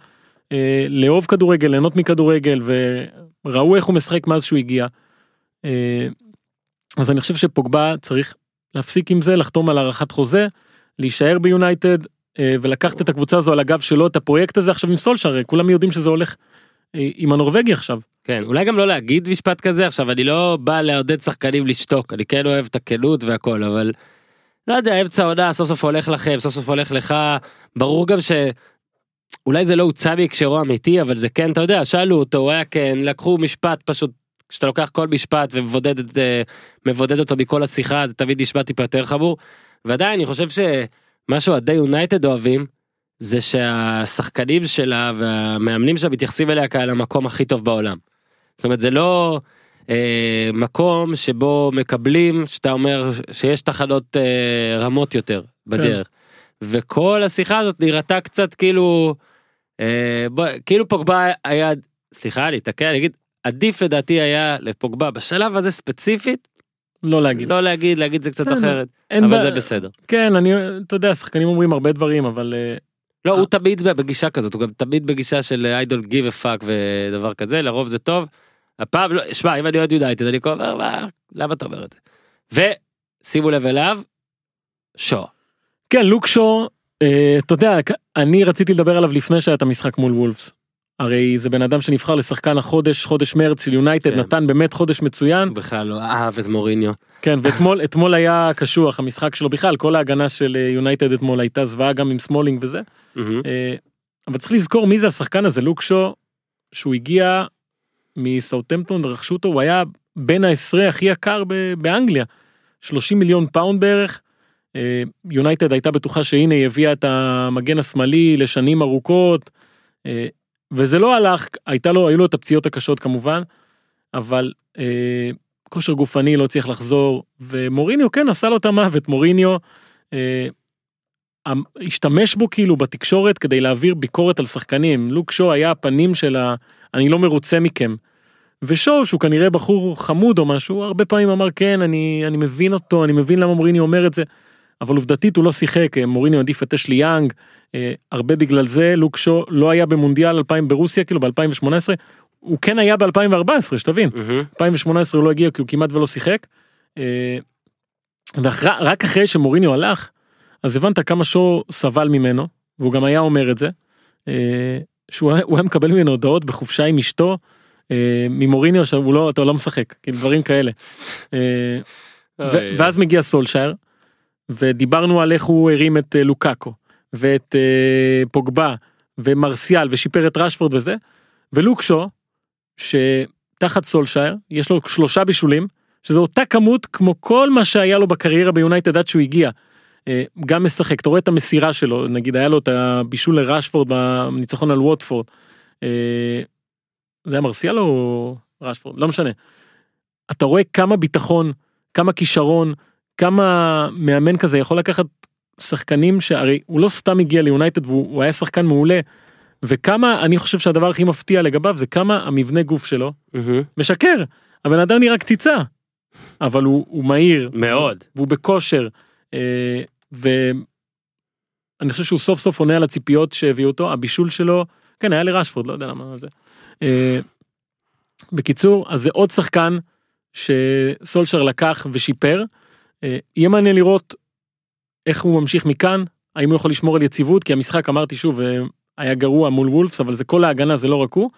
אה, לאהוב כדורגל ליהנות מכדורגל וראו איך הוא משחק מאז שהוא הגיע. אה, אז אני חושב שפוגבה צריך להפסיק עם זה לחתום על הארכת חוזה להישאר ביונייטד אה, ולקחת את הקבוצה הזו על הגב שלו את הפרויקט הזה עכשיו עם סולשר הרי כולם יודעים שזה הולך אה, עם הנורבגי עכשיו. כן, אולי גם לא להגיד משפט כזה, עכשיו אני לא בא לעודד שחקנים לשתוק, אני כן אוהב את הכנות והכל, אבל לא יודע, אמצע העונה סוף סוף הולך לכם, סוף סוף הולך לך, ברור גם ש... אולי זה לא הוצא מהקשרו אמיתי, אבל זה כן, אתה יודע, שאלו אותו, הוא היה כן, לקחו משפט פשוט, כשאתה לוקח כל משפט ומבודד את, אה, מבודד אותו מכל השיחה, זה תמיד נשמע טיפה יותר חמור. ועדיין, אני חושב שמה שאוהדי יונייטד אוהבים, זה שהשחקנים שלה והמאמנים שלה מתייחסים אליה כאל המקום הכי טוב בעולם. זאת אומרת זה לא אה, מקום שבו מקבלים שאתה אומר שיש תחנות אה, רמות יותר בדרך. וכל השיחה הזאת נראתה קצת כאילו אה, בוא, כאילו פוגבה היה סליחה אתקן אני אגיד עדיף לדעתי היה לפוגבה בשלב הזה ספציפית לא להגיד. לא להגיד להגיד זה קצת בסדר. אחרת אבל בה- זה בסדר. כן אני אתה יודע שחקנים אומרים הרבה דברים אבל אה, לא הוא תמיד בגישה כזאת הוא גם תמיד בגישה של I don't give a fuck ודבר כזה לרוב זה טוב. הפעם לא שמע אם אני אוהד יונייטד אני כל הזמן "מה, למה אתה אומר את זה. ושימו לב אליו. שו. כן לוק שו אה, אתה יודע אני רציתי לדבר עליו לפני שהיה את המשחק מול וולפס. הרי זה בן אדם שנבחר לשחקן החודש, חודש מרץ של יונייטד, כן. נתן באמת חודש מצוין. בכלל לא אהב את מוריניו. כן, ואתמול אתמול היה קשוח המשחק שלו בכלל, כל ההגנה של אה, יונייטד אתמול הייתה זוועה גם עם סמולינג וזה. אה, אבל צריך לזכור מי זה השחקן הזה, לוק שו, שהוא הגיע מסאוטמפטון, רכשו אותו, הוא היה בין העשרה הכי יקר ב- באנגליה. 30 מיליון פאונד בערך. אה, יונייטד הייתה בטוחה שהנה היא הביאה את המגן השמאלי לשנים ארוכות. וזה לא הלך, הייתה לו, היו לו את הפציעות הקשות כמובן, אבל אה, כושר גופני לא הצליח לחזור, ומוריניו כן עשה לו את המוות, מוריניו אה, המ- השתמש בו כאילו בתקשורת כדי להעביר ביקורת על שחקנים. לוק שו היה הפנים של ה... אני לא מרוצה מכם. ושו שהוא כנראה בחור חמוד או משהו הרבה פעמים אמר כן אני אני מבין אותו אני מבין למה מוריני אומר את זה. אבל עובדתית הוא לא שיחק אה, מוריני עדיף את אשלי יאנג אה, הרבה בגלל זה לוק שו לא היה במונדיאל 2000 ברוסיה כאילו ב2018 הוא כן היה ב2014 שתבין מהמם. 2018 הוא לא הגיע כי הוא כמעט ולא שיחק. אה, ורק אחרי שמוריניו הלך אז הבנת כמה שו סבל ממנו והוא גם היה אומר את זה. שהוא היה- מקבל ממנו הודעות בחופשה עם אשתו ממוריניו שהוא לא אתה לא משחק כאילו דברים כאלה. ואז מגיע סולשייר ודיברנו על איך הוא הרים את אה, לוקאקו ואת אה, פוגבה ומרסיאל ושיפר את רשפורד וזה ולוק שו שתחת סולשייר יש לו שלושה בישולים שזו אותה כמות כמו כל מה שהיה לו בקריירה ביונייטד עד שהוא הגיע. אה, גם משחק אתה רואה את המסירה שלו נגיד היה לו את הבישול לרשפורד בניצחון על ווטפורד. זה היה מרסיאל או רשפורד לא משנה. אתה רואה כמה ביטחון כמה כישרון כמה מאמן כזה יכול לקחת שחקנים שהרי הוא לא סתם הגיע ליונייטד והוא הוא היה שחקן מעולה. וכמה אני חושב שהדבר הכי מפתיע לגביו זה כמה המבנה גוף שלו מהמם. משקר הבן אדם נראה קציצה אבל הוא, הוא מהיר מאוד. והוא בכושר אה, ואני חושב שהוא סוף סוף עונה על הציפיות שהביאו אותו הבישול שלו כן היה לרשפורד לא יודע למה זה. אה, בקיצור אז זה עוד שחקן שסולשר לקח ושיפר יהיה מעניין לראות איך הוא ממשיך מכאן האם הוא יכול לשמור על יציבות כי המשחק אמרתי שוב אה, היה גרוע מול וולפס אבל זה כל ההגנה זה לא רק הוא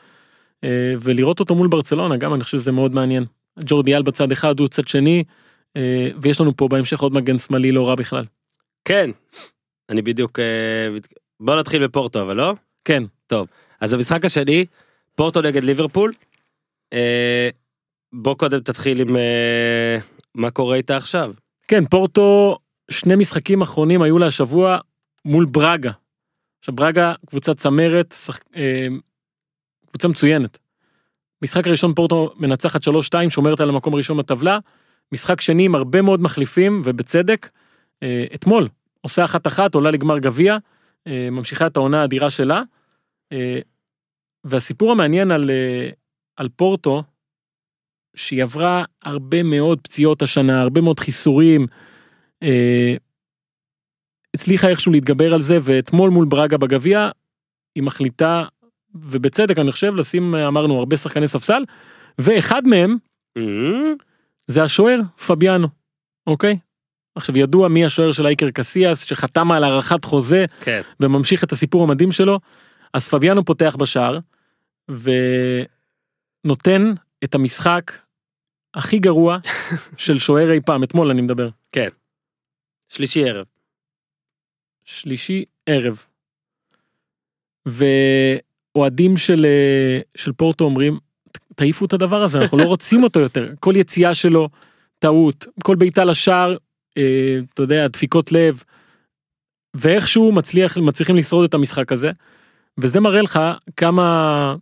אה, ולראות אותו מול ברצלונה גם אני חושב שזה מאוד מעניין. ג'ורדיאל בצד אחד הוא צד שני אה, ויש לנו פה בהמשך עוד מגן שמאלי לא רע בכלל. כן. אני בדיוק... אה, בוא נתחיל בפורטו אבל לא? כן אז המשחק השני פורטו נגד ליברפול. אה, בוא קודם תתחיל עם אה, מה קורה איתה עכשיו. כן פורטו שני משחקים אחרונים היו לה השבוע מול ברגה. עכשיו ברגה קבוצת צמרת שח... אה, קבוצה מצוינת. משחק הראשון פורטו מנצחת 3-2 שומרת על המקום הראשון בטבלה. משחק שני עם הרבה מאוד מחליפים ובצדק. אה, אתמול עושה אחת אחת עולה לגמר גביע אה, ממשיכה את העונה האדירה שלה. והסיפור המעניין על, על פורטו שהיא עברה הרבה מאוד פציעות השנה הרבה מאוד חיסורים. אה, הצליחה איכשהו להתגבר על זה ואתמול מול ברגה בגביע היא מחליטה ובצדק אני חושב לשים אמרנו הרבה שחקני ספסל ואחד מהם מהמם. זה השוער פביאנו אוקיי. עכשיו ידוע מי השוער של אייקר קסיאס שחתם על הארכת חוזה כן. וממשיך את הסיפור המדהים שלו אז פביאנו פותח בשער ונותן את המשחק הכי גרוע של שוער אי פעם אתמול אני מדבר שלישי ערב. שלישי ערב. ואוהדים של אה, של פורטו אומרים "ת- תעיפו את הדבר הזה אנחנו לא רוצים אותו יותר כל יציאה שלו טעות כל בעיטה לשער אה, אתה יודע דפיקות לב. ואיכשהו מצליח מצליחים לשרוד את המשחק הזה. וזה מראה לך כמה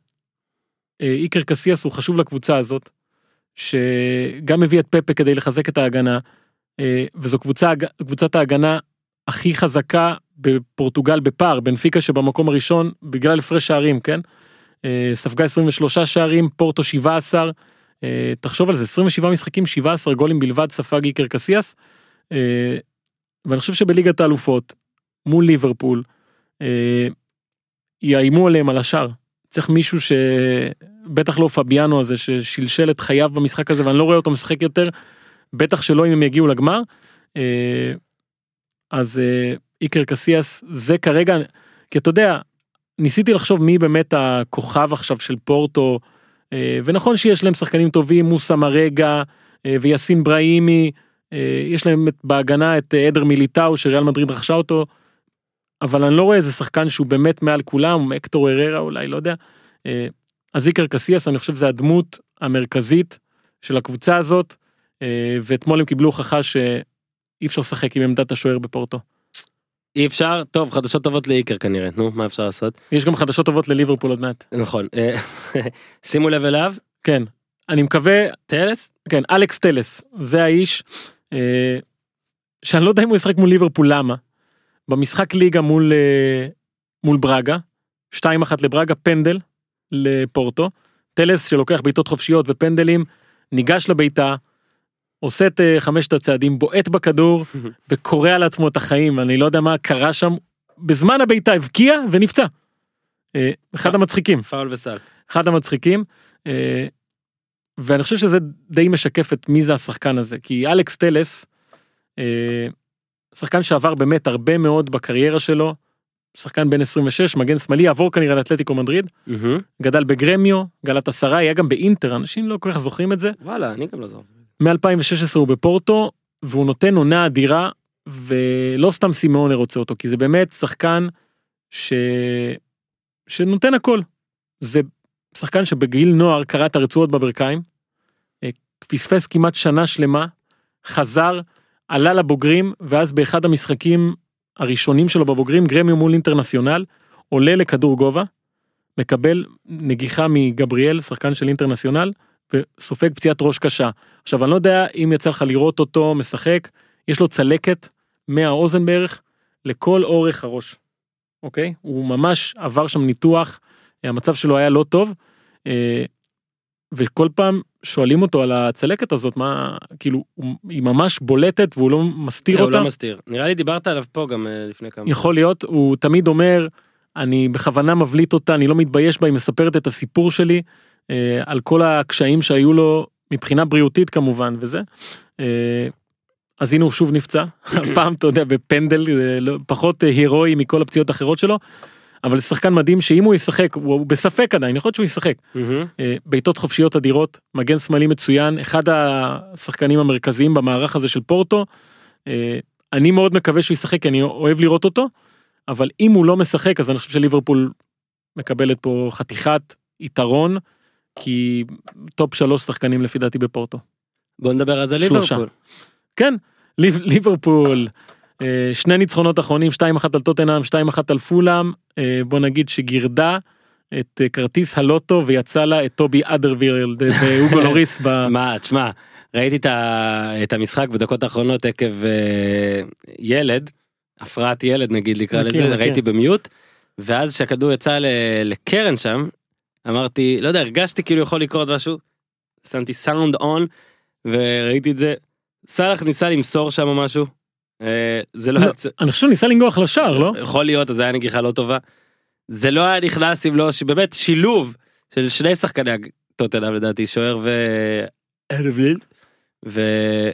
איקר קסיאס הוא חשוב לקבוצה הזאת. שגם הביא את פפה כדי לחזק את ההגנה. אה, וזו קבוצה קבוצת ההגנה הכי חזקה בפורטוגל בפער בנפיקה שבמקום הראשון בגלל הפרש שערים כן. אה, ספגה 23 שערים פורטו 17 אה, תחשוב על זה 27 משחקים 17 גולים בלבד ספג איקר קסיאס. אה, ואני חושב שבליגת האלופות מול ליברפול אה, יאיימו עליהם על השאר. צריך מישהו שבטח לא פביאנו הזה ששלשל את חייו במשחק הזה ואני לא רואה אותו משחק יותר בטח שלא אם הם יגיעו לגמר. אה, אז אה, איקר קסיאס זה כרגע כי אתה יודע ניסיתי לחשוב מי באמת הכוכב עכשיו של פורטו, אה, ונכון שיש להם שחקנים טובים, מוסא מרגה ויאסין בראימי, יש להם בהגנה את עדר מיליטאו שריאל מדריד רכשה אותו, אבל אני לא רואה איזה שחקן שהוא באמת מעל כולם, אקטור הררה אולי, לא יודע. אה, אז איקר קסיאס, אני חושב זה הדמות המרכזית של הקבוצה הזאת, אה, ואתמול הם קיבלו הוכחה שאי אפשר לשחק עם עמדת השוער בפורטו. אי אפשר, טוב, חדשות טובות לאיקר כנראה, נו, מה אפשר לעשות? יש גם חדשות טובות לליברפול עוד מעט. נכון. אה, שימו לב אליו, כן, אני מקווה, טלס, כן, אלכס טלס, זה האיש, אה, שאני לא יודע אם הוא ישחק מול ליברפול, למה? במשחק ליגה מול, אה, מול ברגה, 2-1 לברגה, פנדל לפורטו, טלס שלוקח בעיטות חופשיות ופנדלים, ניגש לביתה, עושה את אה, חמשת הצעדים, בועט בכדור וקורע לעצמו את החיים, אני לא יודע מה קרה שם, בזמן הבעיטה הבקיע ונפצע. אה, אחד המצחיקים. פאול וסל. אחד המצחיקים. ואני חושב שזה די משקף את מי זה השחקן הזה כי אלכס טלס שחקן שעבר באמת הרבה מאוד בקריירה שלו. שחקן בן 26 מגן שמאלי יעבור כנראה לאתלטיקו מדריד מהמם. גדל בגרמיו גלת עשרה היה גם באינטר אנשים לא כל כך זוכרים את זה וואלה, אני גם לא זוכר. מ-2016 הוא בפורטו והוא נותן עונה אדירה ולא סתם סימאונה רוצה אותו כי זה באמת שחקן ש... שנותן הכל. זה שחקן שבגיל נוער קרע את הרצועות בברכיים, אה, פספס כמעט שנה שלמה, חזר, עלה לבוגרים ואז באחד המשחקים הראשונים שלו בבוגרים גרמיו מול אינטרנציונל עולה לכדור גובה, מקבל נגיחה מגבריאל שחקן של אינטרנציונל וסופג פציעת ראש קשה. עכשיו אני לא יודע אם יצא לך לראות אותו משחק, יש לו צלקת מהאוזן בערך לכל אורך הראש. אוקיי? הוא ממש עבר שם ניתוח, המצב שלו היה לא טוב, אה, וכל פעם שואלים אותו על הצלקת הזאת, מה, כאילו, הוא- היא ממש בולטת והוא לא מסתיר הוא אותה. לא מסתיר. נראה לי דיברת עליו פה גם אה, לפני כמה. יכול להיות, הוא תמיד אומר, אני בכוונה מבליט אותה, אני לא מתבייש בה, היא מספרת את הסיפור שלי, אה, על כל הקשיים שהיו לו, מבחינה בריאותית כמובן, וזה. אה, אז הנה הוא שוב נפצע, הפעם אתה יודע בפנדל, אה, לא- פחות אה, הירואי מכל הפציעות האחרות שלו, אבל זה שחקן מדהים שאם הוא ישחק, הוא בספק עדיין, יכול להיות שהוא ישחק. אה, בעיטות חופשיות אדירות, מגן שמאלי מצוין, אחד השחקנים המרכזיים במערך הזה של פורטו. אה, אני מאוד מקווה שהוא ישחק, כי אני אוהב לראות אותו, אבל אם הוא לא משחק, אז אני חושב שליברפול מקבלת פה חתיכת יתרון, כי טופ שלוש שחקנים לפי דעתי בפורטו. בוא נדבר על זה שלושה. ליברפול. כן, ליב- ליברפול, שני ניצחונות אחרונים, 2-1 על טוטנאם, 2-1 על פולאם, אה, בוא נגיד שגירדה את אה, כרטיס הלוטו ויצא לה את טובי אדרווירלד והוגו לוריס. מה, תשמע, ראיתי את המשחק בדקות האחרונות עקב אה, ילד, הפרעת ילד נגיד נקרא לזה. ראיתי במיוט, ואז שהכדור יצא לקרן שם, אמרתי, לא יודע, הרגשתי כאילו יכול לקרות משהו, שמתי סאונד און, וראיתי את זה, סאלח ניסה למסור שם משהו, אה, זה לא, לא. יצא- אני חושב שהוא ניסה לנגוח לשער, לא? יכול להיות, אז זה היה נגיחה לא טובה. זה לא היה נכנס אם לא, באמת שילוב של שני שחקני טוטנאם לדעתי, שוער ו...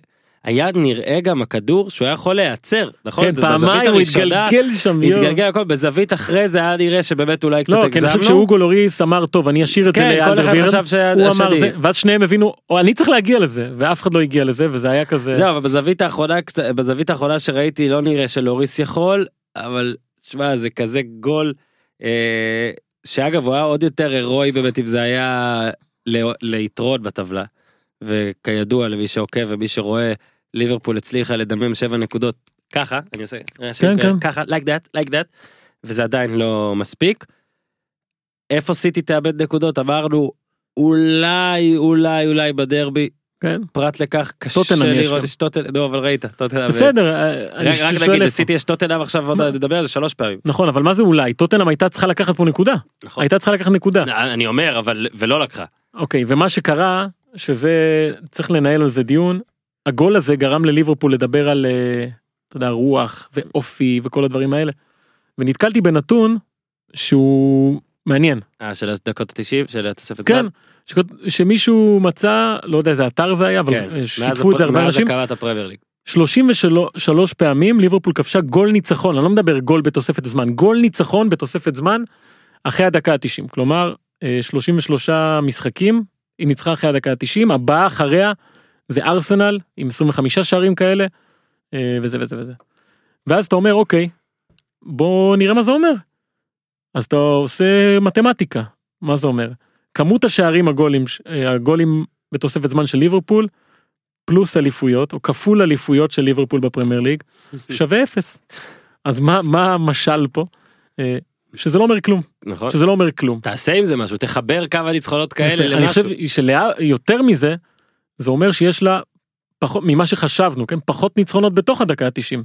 והיה נראה גם הכדור שהוא היה יכול להיעצר, נכון? כן, זה פעמיים הוא התגלגל שם, יואו. התגלגל הכל, בזווית אחרי זה היה נראה שבאמת אולי קצת לא, כי אני הגזמנו. חושב שאוגו לוריס אמר, טוב, אני אשאיר את זה כן, כל אחד לאלדרווירלד. חשב שה- הוא אמר השני. זה, ואז שניהם הבינו, "או, אני צריך להגיע לזה, ואף אחד לא הגיע לזה, וזה היה כזה... זהו, אבל בזווית האחרונה, בזווית האחרונה שראיתי לא נראה שלוריס יכול, אבל שמע זה כזה גול, אה, שאגב הוא היה עוד יותר הירואי באמת אם זה היה ליתרון בטבלה. וכידוע למי שעוקב ומי שרואה, ליברפול הצליחה לדמם 7 נקודות ככה, אני עושה, כן, כן. ככה, like that, like that, וזה עדיין לא מספיק. איפה סיטי תאבד נקודות? אמרנו, אולי, אולי, אולי בדרבי, כן, פרט לכך קשה לראות. יש טוטנאם, נו אבל ראית, טוטנהאם. בסדר, אה, רק רק נגיד. לסיטי יש טוטנהאם עכשיו עוד? נדבר על זה שלוש פעמים. נכון, אבל מה זה אולי? טוטנאם הייתה צריכה לקחת פה נקודה. נכון. הייתה צריכה לקחת נקודה. אני אומר אבל ולא לקחה. אוקיי, ומה שקרה, שזה, צריך לנהל על זה דיון, הגול הזה גרם לליברפול לדבר על, אה, אתה יודע, רוח ואופי וכל הדברים האלה. ונתקלתי בנתון שהוא מעניין. אה של הדקות ה-90 של התוספת כן, זמן. שכות- שמישהו מצא, לא יודע איזה אתר זה היה, אבל כן. אה, מאז שיתפו את זה הרבה מאז אנשים. הקמת הפרמייר ליג. 33 פעמים ליברפול כבשה גול ניצחון, אני לא מדבר גול בתוספת זמן, גול ניצחון בתוספת זמן אחרי הדקה ה-90, כלומר אה, 33 משחקים, היא ניצחה אחרי הדקה ה-90, הבאה אחריה זה ארסנל עם 25 שערים כאלה, אה, וזה וזה וזה. ואז אתה אומר אוקיי, בוא נראה מה זה אומר. אז אתה עושה מתמטיקה, מה זה אומר? כמות השערים הגולים, אה, הגולים בתוספת זמן של ליברפול, פלוס אליפויות, או כפול אליפויות של ליברפול בפרמייר ליג, שווה אפס. אז מה, מה המשל פה? אה, שזה לא אומר כלום, נכון? שזה לא אומר כלום. תעשה עם זה משהו, תחבר כמה ניצחונות כאלה יפה, אני למשהו. חושב שיותר מזה, זה אומר שיש לה פחות, ממה שחשבנו, כן? פחות ניצחונות בתוך הדקה ה-90.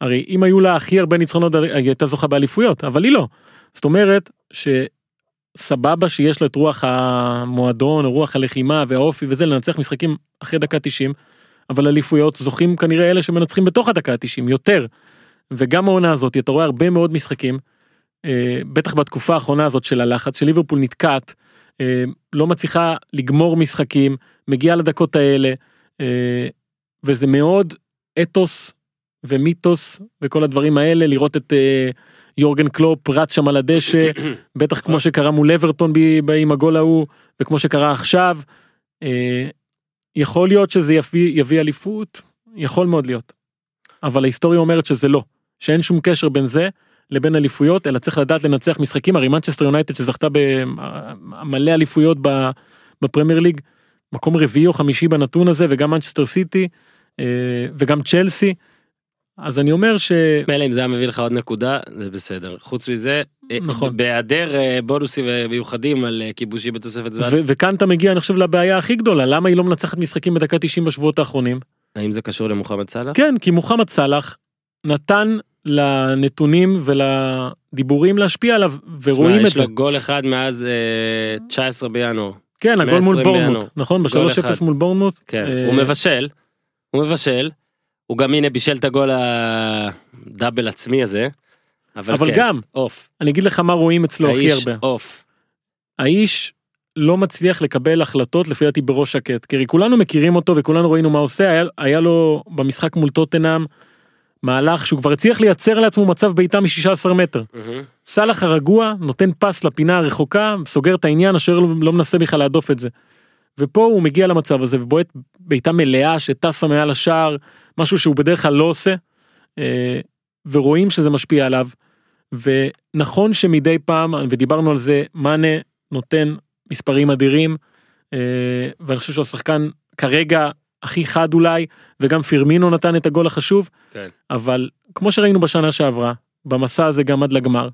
הרי אם היו לה הכי הרבה ניצחונות, היא הייתה זוכה באליפויות, אבל היא לא. זאת אומרת שסבבה שיש לה את רוח המועדון, רוח הלחימה והאופי וזה, לנצח משחקים אחרי דקה 90, אבל אליפויות זוכים כנראה אלה שמנצחים בתוך הדקה ה-90, יותר. וגם העונה הזאת, אתה רואה הרבה מאוד משחקים, אה, בטח בתקופה האחרונה הזאת של הלחץ, של ליברפול נתקעת, לא מצליחה לגמור משחקים, מגיעה לדקות האלה, אה, וזה מאוד אתוס ומיתוס וכל הדברים האלה, לראות את אה, יורגן קלופ רץ שם על הדשא, בטח כמו שקרה מול אברטון עם הגול ההוא, וכמו שקרה עכשיו. אה, יכול להיות שזה יביא, יביא אליפות, יכול מאוד להיות. אבל ההיסטוריה אומרת שזה לא, שאין שום קשר בין זה לבין אליפויות, אלא צריך לדעת לנצח משחקים, הרי מנצ'סטר יונייטד שזכתה במלא אליפויות בפרמייר ליג, מקום רביעי או חמישי בנתון הזה, וגם מנצ'סטר סיטי, אה, וגם צ'לסי. אז אני אומר ש... מילא אם זה היה מביא לך עוד נקודה, זה בסדר. חוץ מזה, אה, נכון. בהיעדר אה, בונוסים מיוחדים על כיבושים בתוספת זמן, וכאן אתה מגיע אני חושב לבעיה הכי גדולה למה היא לא מנצחת משחקים בדקה 90 בשבועות האחרונים האם זה קשור למוחמד סאלח? כן כי מוחמד סאלח נתן לנתונים ולדיבורים להשפיע עליו ורואים את יש זה לו גול אחד מאז אה, 19 בינואר. כן הגול מול 120 בורנמוט. נכון גול ב-3-0 אחד. מול בורנמוט כן, אה, הוא מבשל, הוא מבשל, הוא גם הנה בישל את הגול הדאבל עצמי הזה. אבל, אבל כן, גם עוף, אני אגיד לך מה רואים אצלו הכי האיש הרבה עוף. האיש לא מצליח לקבל החלטות לפי דעתי בראש שקט כי כולנו מכירים אותו וכולנו ראינו מה עושה היה, היה לו במשחק מול טוטנאם מהלך שהוא כבר הצליח לייצר לעצמו מצב בעיטה מ-16 מטר. מהמם. סאלח הרגוע נותן פס לפינה הרחוקה סוגר את העניין השוער לא, לא מנסה בכלל להדוף את זה. ופה הוא מגיע למצב הזה ובועט בעיטה מלאה שטסה מעל השער משהו שהוא בדרך כלל לא עושה. אה, ורואים שזה משפיע עליו. ונכון שמדי פעם ודיברנו על זה מאנה נותן מספרים אדירים אה, ואני חושב שהוא השחקן כרגע הכי חד אולי וגם פירמינו נתן את הגול החשוב כן. אבל כמו שראינו בשנה שעברה במסע הזה גם עד לגמר.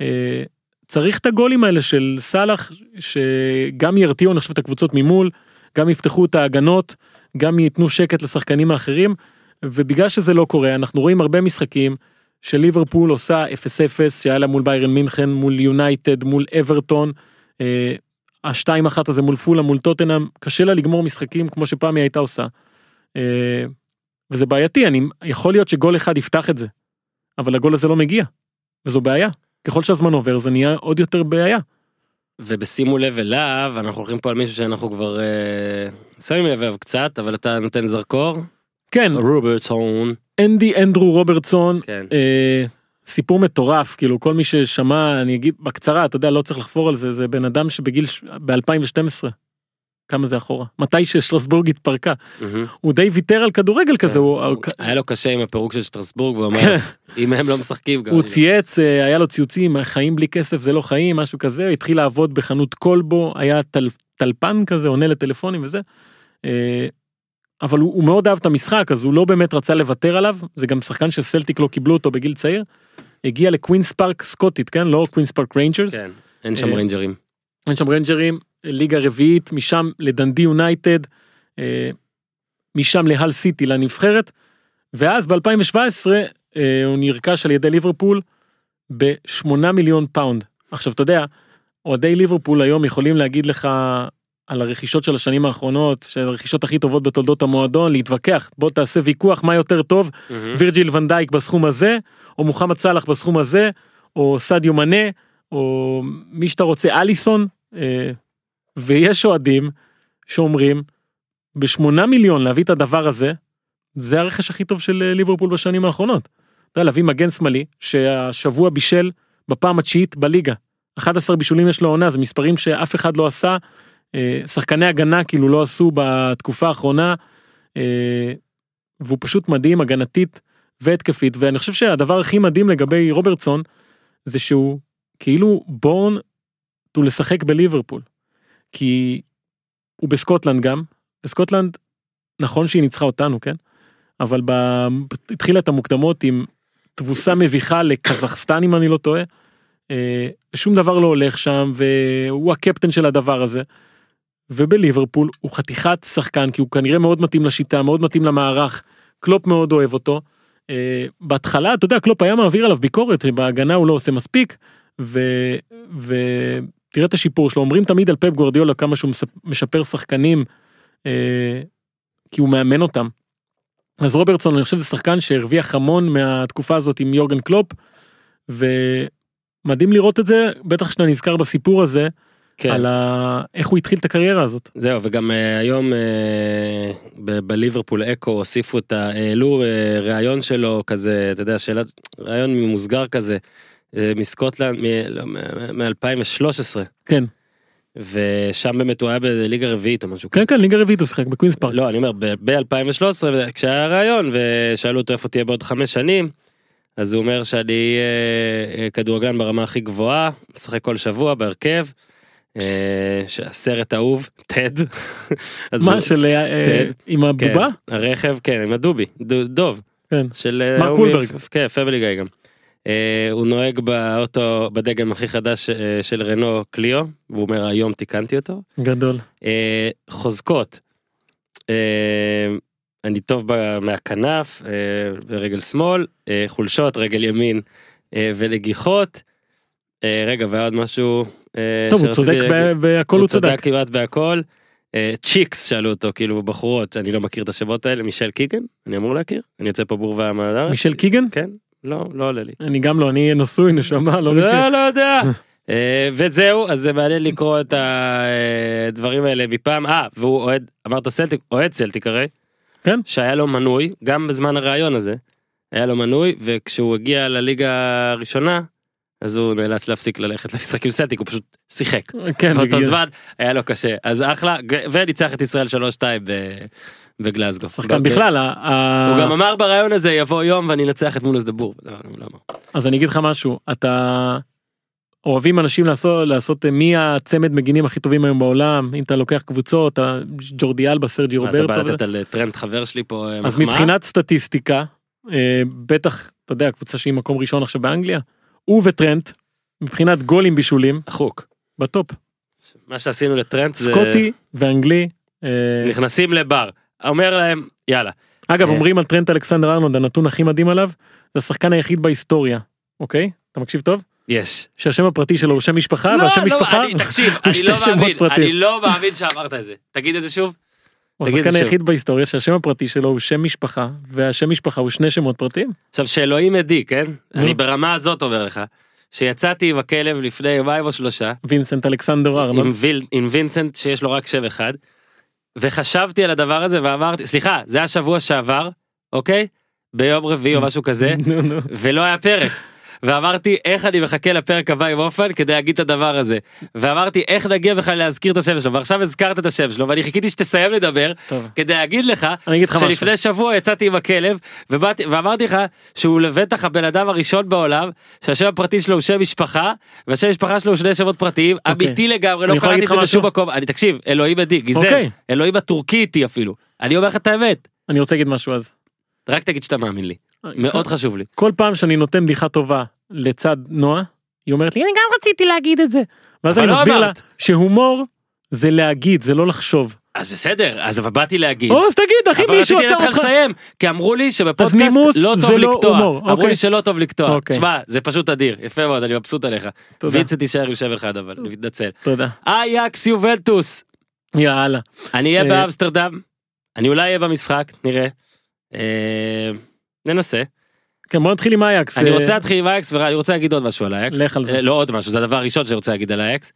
אה, צריך את הגולים האלה של סאלח שגם ירתיעו אני חושב את הקבוצות ממול גם יפתחו את ההגנות גם ייתנו שקט לשחקנים האחרים ובגלל שזה לא קורה אנחנו רואים הרבה משחקים של ליברפול עושה 0-0 שהיה לה מול ביירן מינכן מול יונייטד מול אברטון. אה, השתיים אחת הזה מול פולה מול טוטנאם קשה לה לגמור משחקים כמו שפעם היא הייתה עושה. אה, וזה בעייתי אני יכול להיות שגול אחד יפתח את זה. אבל הגול הזה לא מגיע. וזו בעיה. ככל שהזמן עובר זה נהיה עוד יותר בעיה. ובשימו לב אליו, אנחנו הולכים פה על מישהו שאנחנו כבר אה, שמים לב אליו קצת, אבל אתה נותן זרקור. כן רוברטסון. אנדי אנדרו רוברטסון כן. אה, סיפור מטורף כאילו כל מי ששמע אני אגיד בקצרה אתה יודע לא צריך לחפור על זה זה בן אדם שבגיל ב2012 כמה זה אחורה מתי ששטרסבורג התפרקה מהמם. הוא די ויתר על כדורגל כזה הוא, הוא- היה לו קשה עם הפירוק של שטרסבורג, והוא אמר, כן. אם הם לא משחקים. הוא אני לא." צייץ אה, היה לו ציוצים חיים בלי כסף זה לא חיים משהו כזה התחיל לעבוד בחנות כלבו היה טל, טלפן כזה עונה לטלפונים וזה. אה, אבל הוא, הוא מאוד אהב את המשחק אז הוא לא באמת רצה לוותר עליו זה גם שחקן שסלטיק לא קיבלו אותו בגיל צעיר. הגיע לקווינס פארק סקוטית כן? לא קווינס פארק ריינג'רס. כן, אין שם אה, ריינג'רים. אין שם ריינג'רים ליגה רביעית משם לדנדי יונייטד אה, משם להאל סיטי לנבחרת ואז ב2017 הוא נרכש על ידי ליברפול ב-8 מיליון פאונד. עכשיו אתה יודע אוהדי ליברפול היום יכולים להגיד לך על הרכישות של השנים האחרונות של הרכישות הכי טובות בתולדות המועדון להתווכח בוא תעשה ויכוח מה יותר טוב מהמם. וירג'יל ואן דייק בסכום הזה או מוחמד סאלח בסכום הזה או סדיו מנה או מי שאתה רוצה אליסון אה, ויש אוהדים שאומרים בשמונה מיליון להביא את הדבר הזה זה הרכש הכי טוב של אה, ליברפול בשנים האחרונות. אתה יודע, להביא מגן שמאלי שהשבוע בישל בפעם התשיעית בליגה 11 בישולים יש לו עונה זה מספרים שאף אחד לא עשה. אה, שחקני הגנה כאילו לא עשו בתקופה האחרונה. אה, והוא פשוט מדהים הגנתית והתקפית ואני חושב שהדבר הכי מדהים לגבי רוברטסון זה שהוא כאילו בורן לשחק בליברפול. כי הוא בסקוטלנד גם בסקוטלנד נכון שהיא ניצחה אותנו כן אבל ב... התחילה את המוקדמות עם תבוסה מביכה לקזחסטן אם אני לא טועה. אה, שום דבר לא הולך שם והוא הקפטן של הדבר הזה. ובליברפול הוא חתיכת שחקן כי הוא כנראה מאוד מתאים לשיטה מאוד מתאים למערך. קלופ מאוד אוהב אותו. אה, בהתחלה אתה יודע קלופ היה מעביר עליו ביקורת בהגנה הוא לא עושה מספיק. ו... ותראה את השיפור שלו אומרים תמיד על פפ גורדיולה כמה שהוא משפר שחקנים. אה, כי הוא מאמן אותם. אז רוברטסון אני חושב זה שחקן שהרוויח המון מהתקופה הזאת עם יורגן קלופ. ומדהים לראות את זה בטח שאתה נזכר בסיפור הזה כן. על ה... איך הוא התחיל את הקריירה הזאת. זהו וגם אה, היום אה, ב- בליברפול אקו הוסיפו את ה... העלו אה, ראיון שלו כזה אתה יודע שאלה ראיון ממוסגר כזה מסקוטלנד מ-2013 כן ושם באמת הוא היה בליגה רביעית או משהו כזה. כן כן ליגה רביעית הוא שיחק בקווינס פארק. לא אני אומר ב-2013 כשהיה ראיון ושאלו אותו איפה תהיה בעוד חמש שנים. אז הוא אומר שאני אה, אה, כדורגלן ברמה הכי גבוהה משחק כל שבוע בהרכב. אה, שהסרט אהוב טד. מה של אה, טד. עם הבובה? כן, הרכב כן עם הדובי דוב כן. של אה, מרק ההוא וולברג. מ- כן פמילי גיא גם. הוא נוהג באוטו בדגם הכי חדש של רנו קליו והוא אומר היום תיקנתי אותו. גדול. חוזקות. אני טוב מהכנף ברגל שמאל חולשות רגל ימין ונגיחות. אה, רגע ועוד משהו. אה, טוב הוא צודק להגיד. ב- בהכל הוא צדק. כמעט בהכל. אה, צ'יקס שאלו אותו כאילו בחורות אני לא מכיר את השמות האלה מישל קיגן אני אמור להכיר אני יוצא פה בור והמאדר. מישל קיגן? כן לא לא עולה לי. אני גם לא אני נשוי נשמה לא מכיר. לא לא יודע. אה, וזהו אז זה מעניין לקרוא את הדברים האלה מפעם אה והוא אוהד אמרת סלטיק אוהד סלטיק הרי. כן. שהיה לו מנוי גם בזמן הרעיון הזה. היה לו מנוי וכשהוא הגיע לליגה הראשונה אז הוא נאלץ להפסיק ללכת למשחק עם סלטיק הוא פשוט שיחק. כן. באותו זמן היה לו קשה אז אחלה וניצח את ישראל 3-2 ב- בגלזגו. שחקן בכלל. הוא גם אמר בריאיון הזה יבוא יום ואני אנצח את מונאס דאבור. לא, לא אמר. אז אני אגיד לך משהו אתה אוהבים אנשים לעשות לעשות אה, מי הצמד מגינים הכי טובים היום בעולם אם אתה לוקח קבוצות ג'ורדי אלבה סרג'י מה, אתה רוברטו. בא לתת על טרנט חבר שלי פה אה, אז? מבחינת סטטיסטיקה אה, בטח אתה יודע קבוצה שהיא מקום ראשון עכשיו באנגליה הוא וטרנט מבחינת גולים בישולים החוק. בטופ מה שעשינו לטרנט זה סקוטי ואנגלי. אה, נכנסים לבר אומר להם יאללה אגב אה. אומרים על טרנט אלכסנדר ארנולד הנתון הכי מדהים עליו זה השחקן היחיד בהיסטוריה אוקיי אתה מקשיב טוב יש. שהשם הפרטי שלו הוא שם משפחה לא, והשם לא, משפחה אני- תקשיב הוא שתי לא שמות פרטיים. אני לא מאמין שאמרת את זה תגיד את זה שוב. הוא השחקן. היחיד בהיסטוריה שהשם הפרטי שלו הוא שם משפחה והשם משפחה הוא שני שמות פרטיים. עכשיו שאלוהים עדי כן. אני ברמה הזאת אומר לך שיצאתי עם הכלב לפני יומיים או שלושה וינסנט אלכסנדר. ויל, עם וינסנט שיש לו רק שם אחד וחשבתי על הדבר הזה ואמרתי סליחה זה היה שבוע שעבר אוקיי ביום רביעי או משהו כזה. ולא היה פרק. ואמרתי איך אני מחכה לפרק הבא עם אופן כדי להגיד את הדבר הזה ואמרתי איך נגיע בכלל להזכיר את השם שלו ועכשיו הזכרת את השם שלו ואני חיכיתי שתסיים לדבר טוב. כדי להגיד לך לך משהו. שלפני שבוע יצאתי עם הכלב ובאתי ואמרתי לך שהוא לבטח הבן אדם הראשון בעולם שהשם הפרטי שלו הוא שם משפחה והשם משפחה שלו הוא שני שמות פרטיים אוקיי. אמיתי לגמרי לא קראתי את זה בשום? מקום אני תקשיב אלוהים עדי גיזם אוקיי. אלוהים הטורקי איתי אפילו אני אומר לך את האמת אני רוצה להגיד משהו אז. רק תגיד שאתה מאמין לי מאוד חשוב לי. כל פעם שאני נותן בדיחה טובה לצד נועה היא אומרת לי אני גם רציתי להגיד את זה. ואז אבל אני לא מסביר לה אמרת. שהומור זה להגיד זה לא לחשוב. אז בסדר אז אבל באתי להגיד. או אז תגיד אחי אבל מישהו רציתי לתת עצר לך אותך. לסיים כי אמרו לי שבפודקאסט לא טוב לא לקטוע הומור, אמרו אוקיי. לי שלא טוב לקטוע אוקיי. תשמע זה פשוט אדיר יפה מאוד אני מבסוט עליך תודה. וינסט תישאר עם שם אחד אבל אני מתנצל תודה. אייקס יובנטוס יאללה. אני אהיה אה, באמסטרדם אני אולי אהיה במשחק נראה אה, ננסה כן בוא נתחיל עם אייקס. אני אה, רוצה להתחיל עם אייקס ואני רוצה להגיד עוד משהו על אייקס לך על זה. אה, לא עוד משהו זה הדבר הראשון שאני רוצה להגיד על אייקס.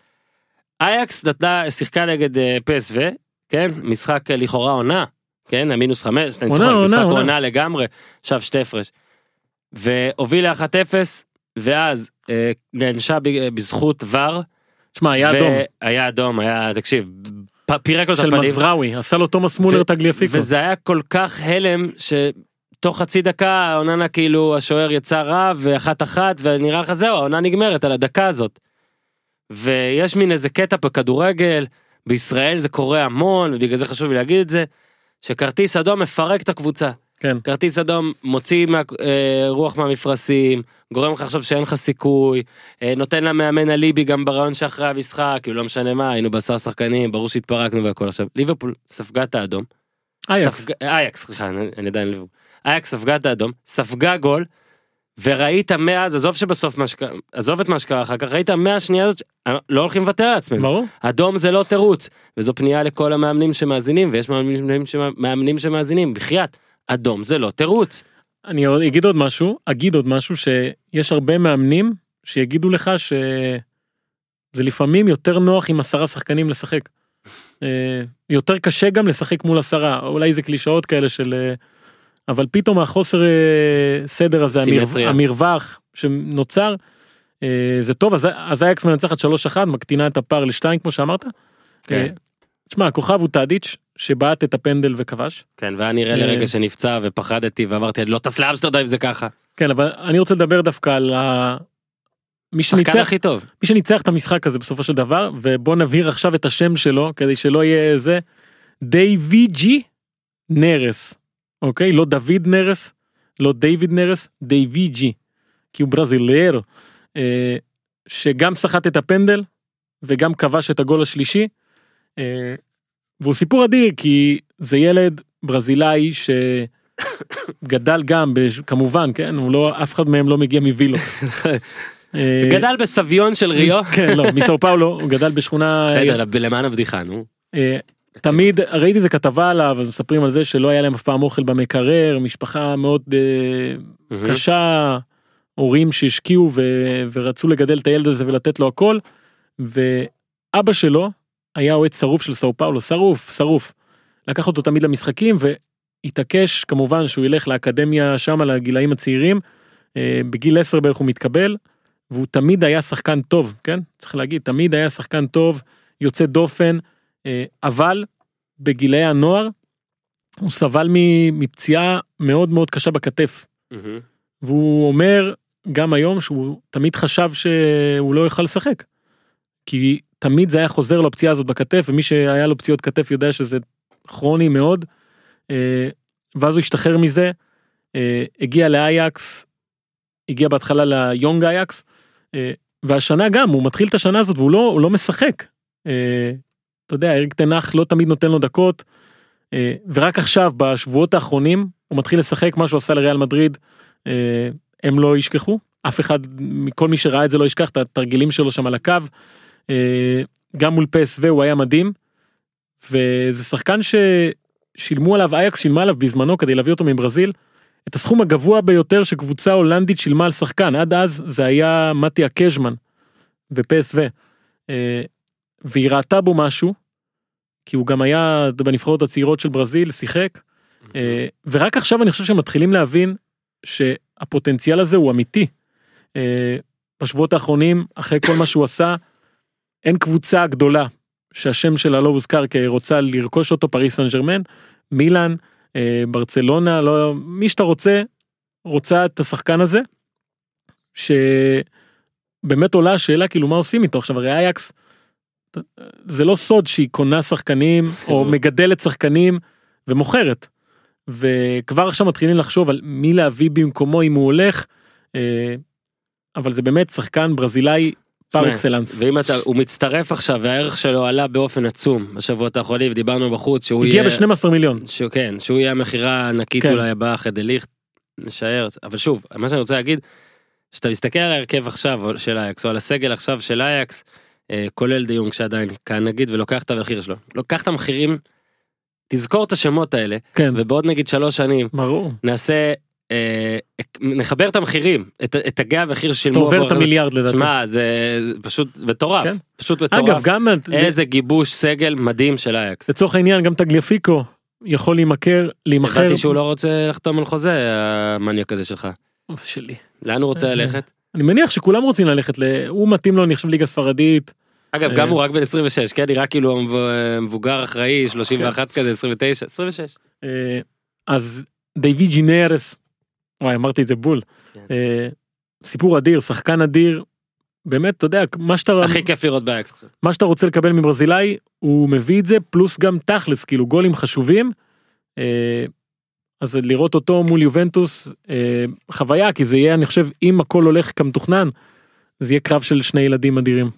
אייקס נתנה שיחקה נגד אה, פסו כן משחק לכאורה עונה כן המינוס חמש משחק עונה. לגמרי עכשיו שתי הפרש. והובילה 1-0 ואז אה, נענשה בזכות ור. שמע היה אדום היה אדום, היה, תקשיב, פירק לו את של הפנים. מזרעוי עשה לו תומאס מולר ו- טגליאפיקו. וזה היה כל כך הלם שתוך חצי דקה אוננה כאילו השוער יצא רע ואחת אחת ונראה לך זהו העונה נגמרת על הדקה הזאת. ויש מין איזה קטע בכדורגל בישראל זה קורה המון ובגלל זה חשוב לי להגיד את זה שכרטיס אדום מפרק את הקבוצה. כן. כרטיס אדום מוציא מה, אה, רוח מהמפרשים גורם לך לחשוב שאין לך סיכוי אה, נותן למאמן אליבי גם ברעיון שאחרי המשחק כאילו לא משנה מה היינו בעשרה שחקנים ברור שהתפרקנו והכל עכשיו ליברפול ספגה את האדום אייקס. ספג... אייקס, סליחה, אני, אני עדיין ליברפול. אייקס ספגה את האדום, ספגה גול, וראית מאז, עזוב שבסוף מה שקרה, עזוב את מה שקרה אחר כך, ראית מהשנייה הזאת, ש- לא הולכים לוותר על עצמנו. ברור. אדום זה לא תירוץ, וזו פנייה לכל המאמנים שמאזינים, ויש מאמנים, מאמנים שמאזינים, בחייאת, אדום זה לא תירוץ. אני אגיד עוד משהו אגיד עוד משהו שיש הרבה מאמנים שיגידו לך שזה לפעמים יותר נוח עם עשרה שחקנים לשחק. אה, יותר קשה גם לשחק מול עשרה אולי זה קלישאות כאלה של אה, אבל פתאום החוסר אה, סדר הזה סימטריה. המרווח שנוצר אה, זה טוב אז אז אייקס מנצחת 3-1 מקטינה את הפער לשתיים כמו שאמרת. כן. אה, תשמע הכוכב הוא טאדיץ' שבעט את הפנדל וכבש. כן, והיה נראה אה. לרגע שנפצע ופחדתי ואמרתי, לא טס לאמסטרדם אם זה ככה. כן אבל אני רוצה לדבר דווקא על ה... מי שניצח הכי טוב. מי שניצח את המשחק הזה בסופו של דבר ובוא נבהיר עכשיו את השם שלו כדי שלא יהיה זה דיוויג'י נרס אוקיי לא דוד נרס לא דיוויד נרס דיוויג'י כי הוא ברזילר אה, שגם סחט את הפנדל וגם כבש את הגול השלישי. אה, והוא סיפור אדיר כי זה ילד ברזילאי שגדל גם בש- כמובן כן הוא לא אף אחד מהם לא מגיע מווילות. אה, גדל בסביון של ריו. כן לא מסאו פאולו הוא גדל בשכונה בסדר, למען הבדיחה, נו. תמיד ראיתי איזה כתבה עליו אז מספרים על זה שלא היה להם אף פעם אוכל במקרר משפחה מאוד אה. קשה הורים שהשקיעו ו- ורצו לגדל את הילד הזה ולתת לו הכל ואבא שלו היה אוהד שרוף של סאו פאולו שרוף שרוף לקח אותו תמיד למשחקים והתעקש כמובן שהוא ילך לאקדמיה שם לגילאים הצעירים אה, בגיל 10 בערך הוא מתקבל והוא תמיד היה שחקן טוב כן צריך להגיד תמיד היה שחקן טוב יוצא דופן אבל בגילי הנוער הוא סבל מפציעה מאוד מאוד קשה בכתף. והוא אומר גם היום שהוא תמיד חשב שהוא לא יוכל לשחק. כי תמיד זה היה חוזר לו הפציעה הזאת בכתף ומי שהיה לו פציעות כתף יודע שזה כרוני מאוד. אה, ואז הוא השתחרר מזה אה, הגיע לאייקס הגיע בהתחלה ליונג אייקס אה, והשנה גם הוא מתחיל את השנה הזאת והוא לא, לא משחק. אתה יודע אריק תנח לא תמיד נותן לו דקות אה, ורק עכשיו בשבועות האחרונים הוא מתחיל לשחק מה שהוא עשה לריאל מדריד אה, הם לא ישכחו אף אחד מכל מי שראה את זה לא ישכח את התרגילים שלו שם על הקו. אה, גם מול פסו הוא היה מדהים. וזה שחקן ששילמו עליו אייקס שילמה עליו בזמנו כדי להביא אותו מברזיל. את הסכום הגבוה ביותר שקבוצה הולנדית שילמה על שחקן עד אז זה היה מטיה קז'מן בפסו. והיא ראתה בו משהו. כי הוא גם היה בנבחרות הצעירות של ברזיל שיחק. אה, ורק עכשיו אני חושב שמתחילים להבין שהפוטנציאל הזה הוא אמיתי. אה, בשבועות האחרונים אחרי כל מה שהוא עשה אין קבוצה גדולה שהשם שלה לא הוזכר כי רוצה לרכוש אותו פריס סן ג'רמן מילאן אה, ברצלונה לא מי שאתה רוצה רוצה את השחקן הזה. שבאמת עולה השאלה כאילו מה עושים איתו עכשיו הרי אייקס. זה לא סוד שהיא קונה שחקנים או מגדלת שחקנים ומוכרת. וכבר עכשיו מתחילים לחשוב על מי להביא במקומו אם הוא הולך. אה, אבל זה באמת שחקן ברזילאי פר אקסלנס. ואם אתה, הוא מצטרף עכשיו והערך שלו עלה באופן עצום בשבועות האחרונים ודיברנו בחוץ שהוא הגיע יהיה, ב-12 מיליון. שהוא, כן, שהוא יהיה המכירה הענקית כן. אולי הבאה אחרי דה ליכט, נשאר, אבל שוב, מה שאני רוצה להגיד, שאתה מסתכל על ההרכב עכשיו של אייקס או על הסגל עכשיו של אייקס, כולל דה יונג שעדיין כאן נגיד ולוקח את המחיר שלו, לוקח את המחירים, תזכור את השמות האלה כן, ובעוד נגיד שלוש שנים ברור. נעשה, אה, נחבר את המחירים, את, את תגי המחיר אתה ששילמו, עובר את המיליארד לדעתי. שמע זה פשוט מטורף, כן. פשוט מטורף. אגב גם איזה גיבוש סגל מדהים של אייקס. לצורך העניין גם תגליפיקו יכול להימכר להימכר. הבנתי שהוא לא רוצה לחתום על חוזה המניאק הזה שלך. שלי. לאן הוא רוצה אה, ללכת? אני מניח שכולם רוצים ללכת ל... הוא מתאים לו אני חושב ליגה ספרדית. אגב, גם אה. הוא רק בן 26, כן, נראה כאילו המב- מבוגר אחראי, 31 כזה, 29, 26. אה, אז דיוויד נרס, וואי אמרתי את זה בול, כן. אה, סיפור אדיר, שחקן אדיר, באמת אתה יודע מה שאתה הכי כיף לראות באייאקס. מה שאתה רוצה לקבל מברזילאי הוא מביא את זה פלוס גם תכלס כאילו גולים חשובים. אז לראות אותו מול יובנטוס אה, חוויה כי זה יהיה אני חושב אם הכל הולך כמתוכנן. זה יהיה קרב של שני ילדים אדירים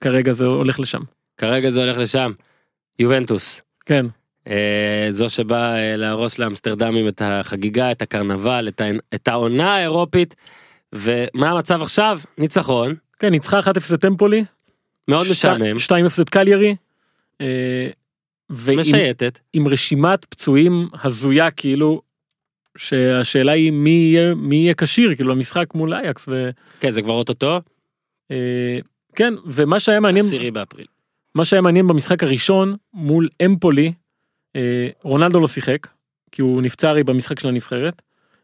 כרגע זה הולך לשם כרגע זה הולך לשם. יובנטוס. כן אה, זו שבאה אה, להרוס לאמסטרדמים את החגיגה, את הקרנבל, את, ה... את העונה האירופית. ומה המצב עכשיו? ניצחון. כן ניצחה 1-0 את טמפולי מאוד משעמם. 2-0 את קליירי. אה, משייטת. עם רשימת פצועים הזויה כאילו שהשאלה היא מי יהיה מי יהיה כשיר כאילו למשחק מול אייקס ו... כן, זה כבר אוטוטו. כן ומה שהיה מעניין עשירי באפריל. מה שהיה מעניין במשחק הראשון מול אמפולי אה, רונלדו לא שיחק כי הוא נפצע הרי במשחק של הנבחרת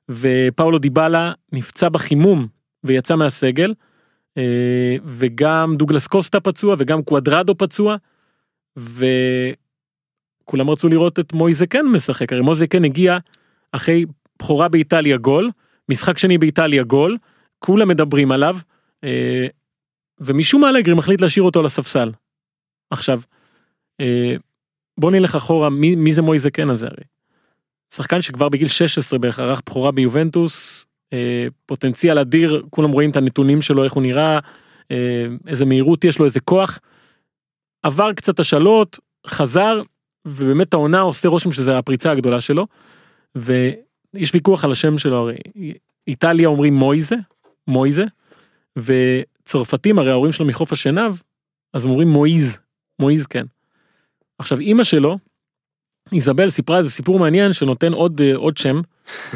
ופאולו דיבלה נפצע בחימום ויצא מהסגל אה, וגם דוגלס קוסטה פצוע וגם קוואדרדו פצוע וכולם רצו לראות את מויזה כן משחק הרי מויזה כן הגיע אחרי בכורה באיטליה גול משחק שני באיטליה גול כולם מדברים עליו אה, ומשום מה אלגרי מחליט להשאיר אותו על הספסל. עכשיו אה, בוא נלך אחורה מי, מי זה מויזה כן הזה הרי. שחקן שכבר בגיל 16 בערך ערך בכורה ביובנטוס אה, פוטנציאל אדיר כולם רואים את הנתונים שלו איך הוא נראה אה, איזה מהירות יש לו איזה כוח. עבר קצת השאלות חזר ובאמת העונה עושה רושם שזה הפריצה הגדולה שלו. ויש ויכוח על השם שלו הרי איטליה אומרים מויזה מויזה וצרפתים הרי ההורים שלו מחוף השנהב אז הם אומרים מויז מויז כן. עכשיו אימא שלו איזבל סיפרה איזה סיפור מעניין שנותן עוד אה, עוד שם.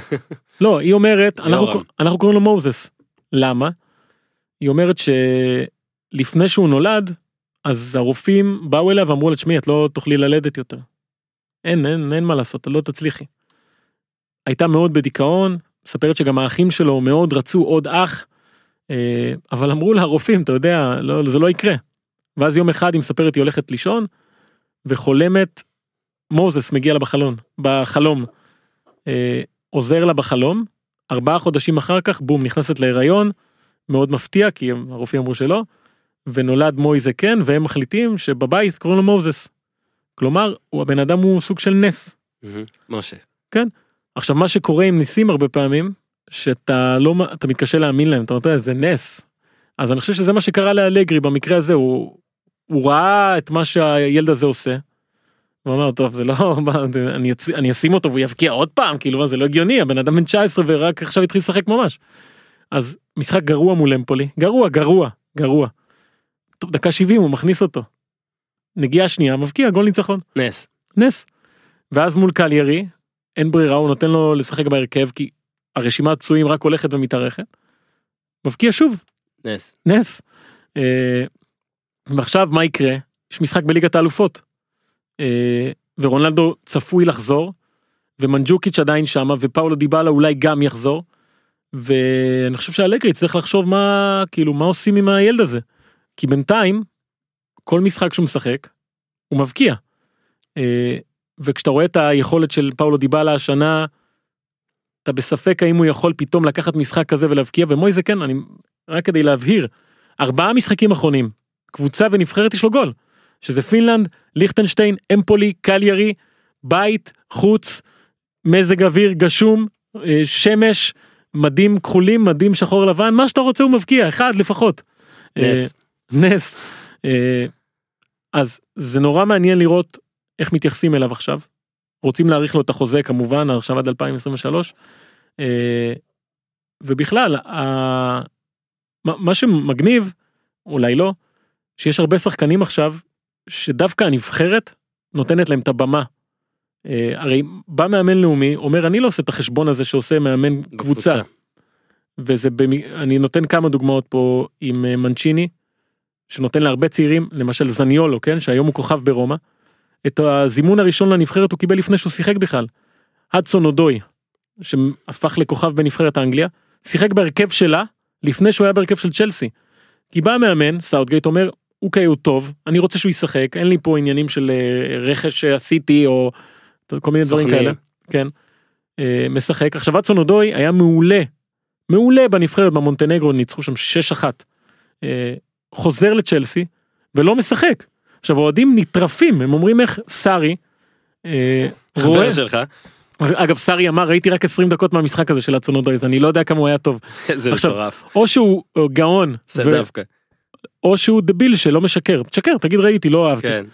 לא היא אומרת אנחנו. אנחנו קוראים לו מוזס. למה? היא אומרת שלפני שהוא נולד אז הרופאים באו אליה ואמרו לה תשמעי את לא תוכלי ללדת יותר. אין אין אין מה לעשות את לא תצליחי. הייתה מאוד בדיכאון מספרת שגם האחים שלו מאוד רצו עוד אח. אה, אבל אמרו לה הרופאים אתה יודע לא זה לא יקרה. ואז יום אחד היא מספרת היא הולכת לישון וחולמת מוזס מגיע לה בחלון בחלום אה, עוזר לה בחלום ארבעה חודשים אחר כך בום נכנסת להיריון מאוד מפתיע כי הרופאים אמרו שלא ונולד מויזה כן והם מחליטים שבבית קוראים לו מוזס. כלומר הוא הבן אדם הוא סוג של נס. משה. עכשיו מה שקורה עם ניסים הרבה פעמים שאתה לא אתה מתקשה להאמין להם אתה אומר זה נס. אז אני חושב שזה מה שקרה לאלגרי במקרה הזה הוא הוא ראה את מה שהילד הזה עושה. הוא אמר טוב זה לא אני, אצ... אני אשים אותו והוא יבקיע עוד פעם כאילו מה, זה לא הגיוני הבן אדם בן 19 ורק עכשיו התחיל לשחק ממש. אז משחק גרוע מול אמפולי גרוע גרוע גרוע. טוב, דקה 70 הוא מכניס אותו. נגיעה שנייה מבקיע גול ניצחון נס. נס. ואז מול קליירי אין ברירה הוא נותן לו לשחק בהרכב כי הרשימת פצועים רק הולכת ומתארכת. מבקיע שוב נס. נס. אה, ועכשיו מה יקרה? יש משחק בליגת האלופות. אה, ורונלדו צפוי לחזור ומנג'וקיץ' עדיין שמה ופאולו דיבלה אולי גם יחזור. ואני חושב שאלגרי צריך לחשוב מה כאילו מה עושים עם הילד הזה. כי בינתיים כל משחק שהוא משחק הוא מבקיע. אה, וכשאתה רואה את היכולת של פאולו דיבלה השנה אתה בספק האם הוא יכול פתאום לקחת משחק כזה ולהבקיע ומויזה כן אני רק כדי להבהיר ארבעה משחקים אחרונים קבוצה ונבחרת יש לו גול שזה פינלנד ליכטנשטיין אמפולי קליירי בית חוץ מזג אוויר גשום אה, שמש מדים כחולים מדים שחור לבן מה שאתה רוצה הוא מבקיע אחד לפחות. נס. אה, נס. אה, אז זה נורא מעניין לראות איך מתייחסים אליו עכשיו. רוצים להאריך לו את החוזה כמובן עכשיו עד 2023. אה, ובכלל מה שמגניב אולי לא שיש הרבה שחקנים עכשיו שדווקא הנבחרת נותנת להם את הבמה. אה, הרי בא מאמן לאומי אומר אני לא עושה את החשבון הזה שעושה מאמן קבוצה. וזה. אני נותן כמה דוגמאות פה עם אה, מנצ'יני שנותן להרבה צעירים למשל זניולו כן שהיום הוא כוכב ברומא. את הזימון הראשון לנבחרת הוא קיבל לפני שהוא שיחק בכלל. הדסון אודוי שהפך לכוכב בנבחרת אנגליה שיחק בהרכב שלה לפני שהוא היה בהרכב של צ'לסי. כי בא המאמן, סאוטגייט אומר, אוקיי הוא טוב, אני רוצה שהוא ישחק, אין לי פה עניינים של אה, רכש שעשיתי או כל מיני דברים. כאלה. כן. אה, משחק. עכשיו הדסון אודוי היה מעולה, מעולה בנבחרת במונטנגרו, ניצחו שם 6-1. אה, חוזר לצ'לסי ולא משחק. עכשיו האוהדים נטרפים, הם אומרים איך סארי, אה, חבר שלך, אגב סארי אמר ראיתי רק 20 דקות מהמשחק הזה של אצון אודוי, אז אני לא יודע כמה הוא היה טוב. עכשיו, מטורף. או שהוא אה, גאון, זה דווקא. או שהוא דביל שלא משקר. תשקר, תגיד ראיתי, לא אהבתי. כן.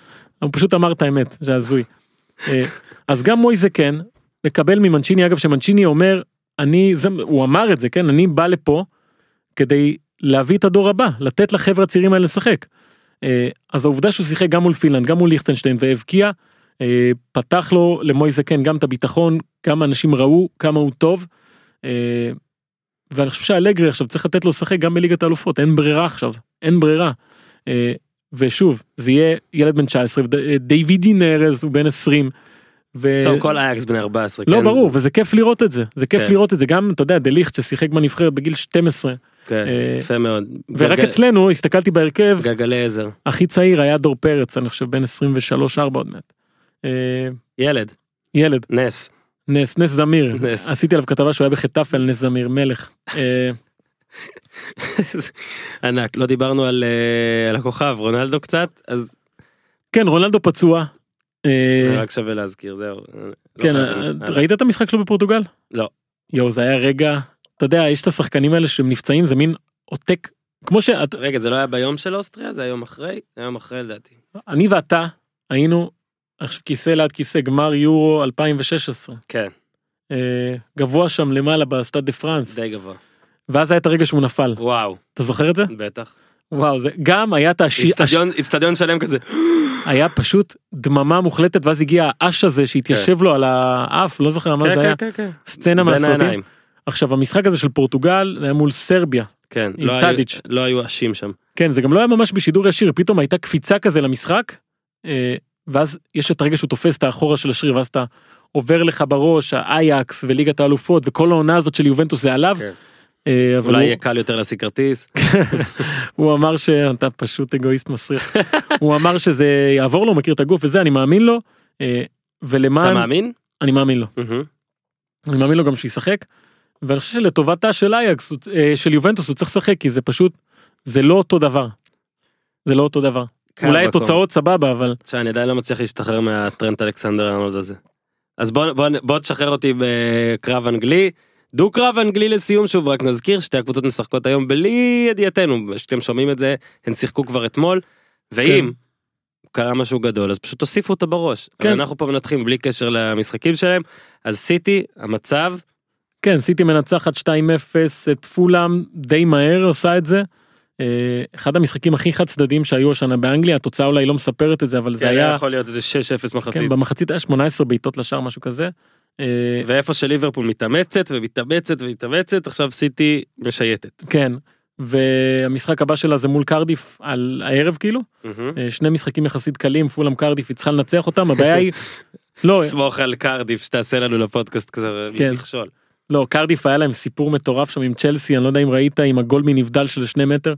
הוא פשוט אמר את האמת, זה הזוי. אה, אז גם מויזה כן, מקבל ממנצ'יני, אגב שמנצ'יני אומר, אני, זה, הוא אמר את זה, כן, אני בא לפה כדי להביא את הדור הבא, לתת לחבר'ה הצעירים האלה לשחק. אה, אז העובדה שהוא שיחק גם מול פינלנד, גם מול ליכטנשטיין והבקיע, אה, פתח לו למויזה כן גם את הביטחון, גם אנשים ראו כמה הוא טוב. אה, ואני חושב שאלגרי עכשיו צריך לתת לו לשחק גם בליגת האלופות, אין ברירה עכשיו, אין ברירה. ושוב, זה יהיה ילד בן 19, וד- אה, דיווידי נרז הוא בן 20. ו... טוב, כל אייקס בני 14. לא כן. ברור וזה כיף לראות את זה זה כיף כן. לראות את זה גם אתה יודע דליכט ששיחק בנבחרת בגיל 12 כן, אה, יפה מאוד. ורק גלגל- אצלנו הסתכלתי בהרכב גלגלי עזר. הכי צעיר היה דור פרץ אני חושב בן 23 4 עוד מעט. אה, ילד, ילד נס. נס נס זמיר נס. עשיתי עליו כתבה שהוא היה בחטף על נס זמיר מלך. אה, ענק. לא דיברנו על על הכוכב, רונלדו קצת, אז כן רונלדו פצוע. רק שווה להזכיר, זהו. לא כן, הלאה. ראית את המשחק שלו בפורטוגל? לא. יואו, זה היה רגע, אתה יודע, יש את השחקנים האלה שהם נפצעים, זה מין עותק, כמו שאת, רגע, זה לא היה ביום של אוסטריה? זה היום אחרי? זה היום אחרי לדעתי. אני ואתה היינו, חושב כיסא ליד כיסא, גמר יורו 2016. כן, אה, גבוה שם למעלה בסטאד דה פרנס, די גבוה. ואז היה את הרגע שהוא נפל. וואו, אתה זוכר את זה? בטח. וואו, זה גם היה את השי... הש... איצטדיון- איצטדיון שלם כזה. היה פשוט דממה מוחלטת, ואז הגיע האש הזה שהתיישב לו על האף, לא זוכר מה כן, זה כן, היה, כן, כן. סצנה מהסרטים. עכשיו המשחק הזה של פורטוגל היה מול סרביה. כן, עם לא היו- טאדיץ'. לא היו אשים שם. כן, זה גם לא היה ממש בשידור ישיר, פתאום הייתה קפיצה כזה למשחק, אה, ואז יש את הרגע שהוא תופס את האחורה של השריר, ואז אתה עובר לך בראש, האייקס וליגת האלופות, וכל העונה הזאת של יובנטוס זה עליו. כן. אה, אולי הוא, יהיה קל יותר להשיג כרטיס. הוא אמר שאתה פשוט אגואיסט מסריח. הוא אמר שזה יעבור לו, מכיר את הגוף וזה, אני מאמין לו. אה, ולמען, אתה מאמין? אני מאמין לו. אני מאמין לו גם שישחק. ואני חושב שלטובתה של אייקס, אה, של יובנטוס הוא צריך לשחק, כי זה פשוט, זה לא אותו דבר. זה לא אותו דבר. קל אולי. התוצאות סבבה, אבל שאני עדיין לא מצליח להשתחרר מהטרנט אלכסנדר ארנולד הזה. אז בוא, בוא, בוא תשחרר אותי בקרב אנגלי. דו קרב אנגלי לסיום שוב רק נזכיר שתי הקבוצות משחקות היום בלי ידיעתנו שאתם שומעים את זה הן שיחקו כבר אתמול ואם קרה משהו גדול אז פשוט תוסיפו אותו בראש. כן. אנחנו פה מנתחים בלי קשר למשחקים שלהם אז סיטי המצב כן, סיטי מנצחת 2-0 את פולאם די מהר עושה את זה. אה, אחד המשחקים הכי חד צדדיים שהיו השנה באנגליה, התוצאה אולי לא מספרת את זה, אבל זה כן, היה, יכול להיות איזה 6-0 מחצית. כן, במחצית היה 18 בעיטות לשער, משהו כזה. אה, ואיפה שליברפול מתאמצת ומתאמצת ומתאמצת עכשיו סיטי משייטת. כן, והמשחק הבא שלה זה מול קרדיף על הערב כאילו. אה, שני משחקים יחסית קלים, פולאם קרדיף, היא צריכה לנצח אותם, הבעיה היא, לא, סמוך על קרדיף שתעשה לנו לפודקאסט כזה כן. מכשול. לא, קרדיף היה להם סיפור מטורף שם עם צ'לסי, אני לא יודע אם ראית, עם הגול מנבדל של שני מטר,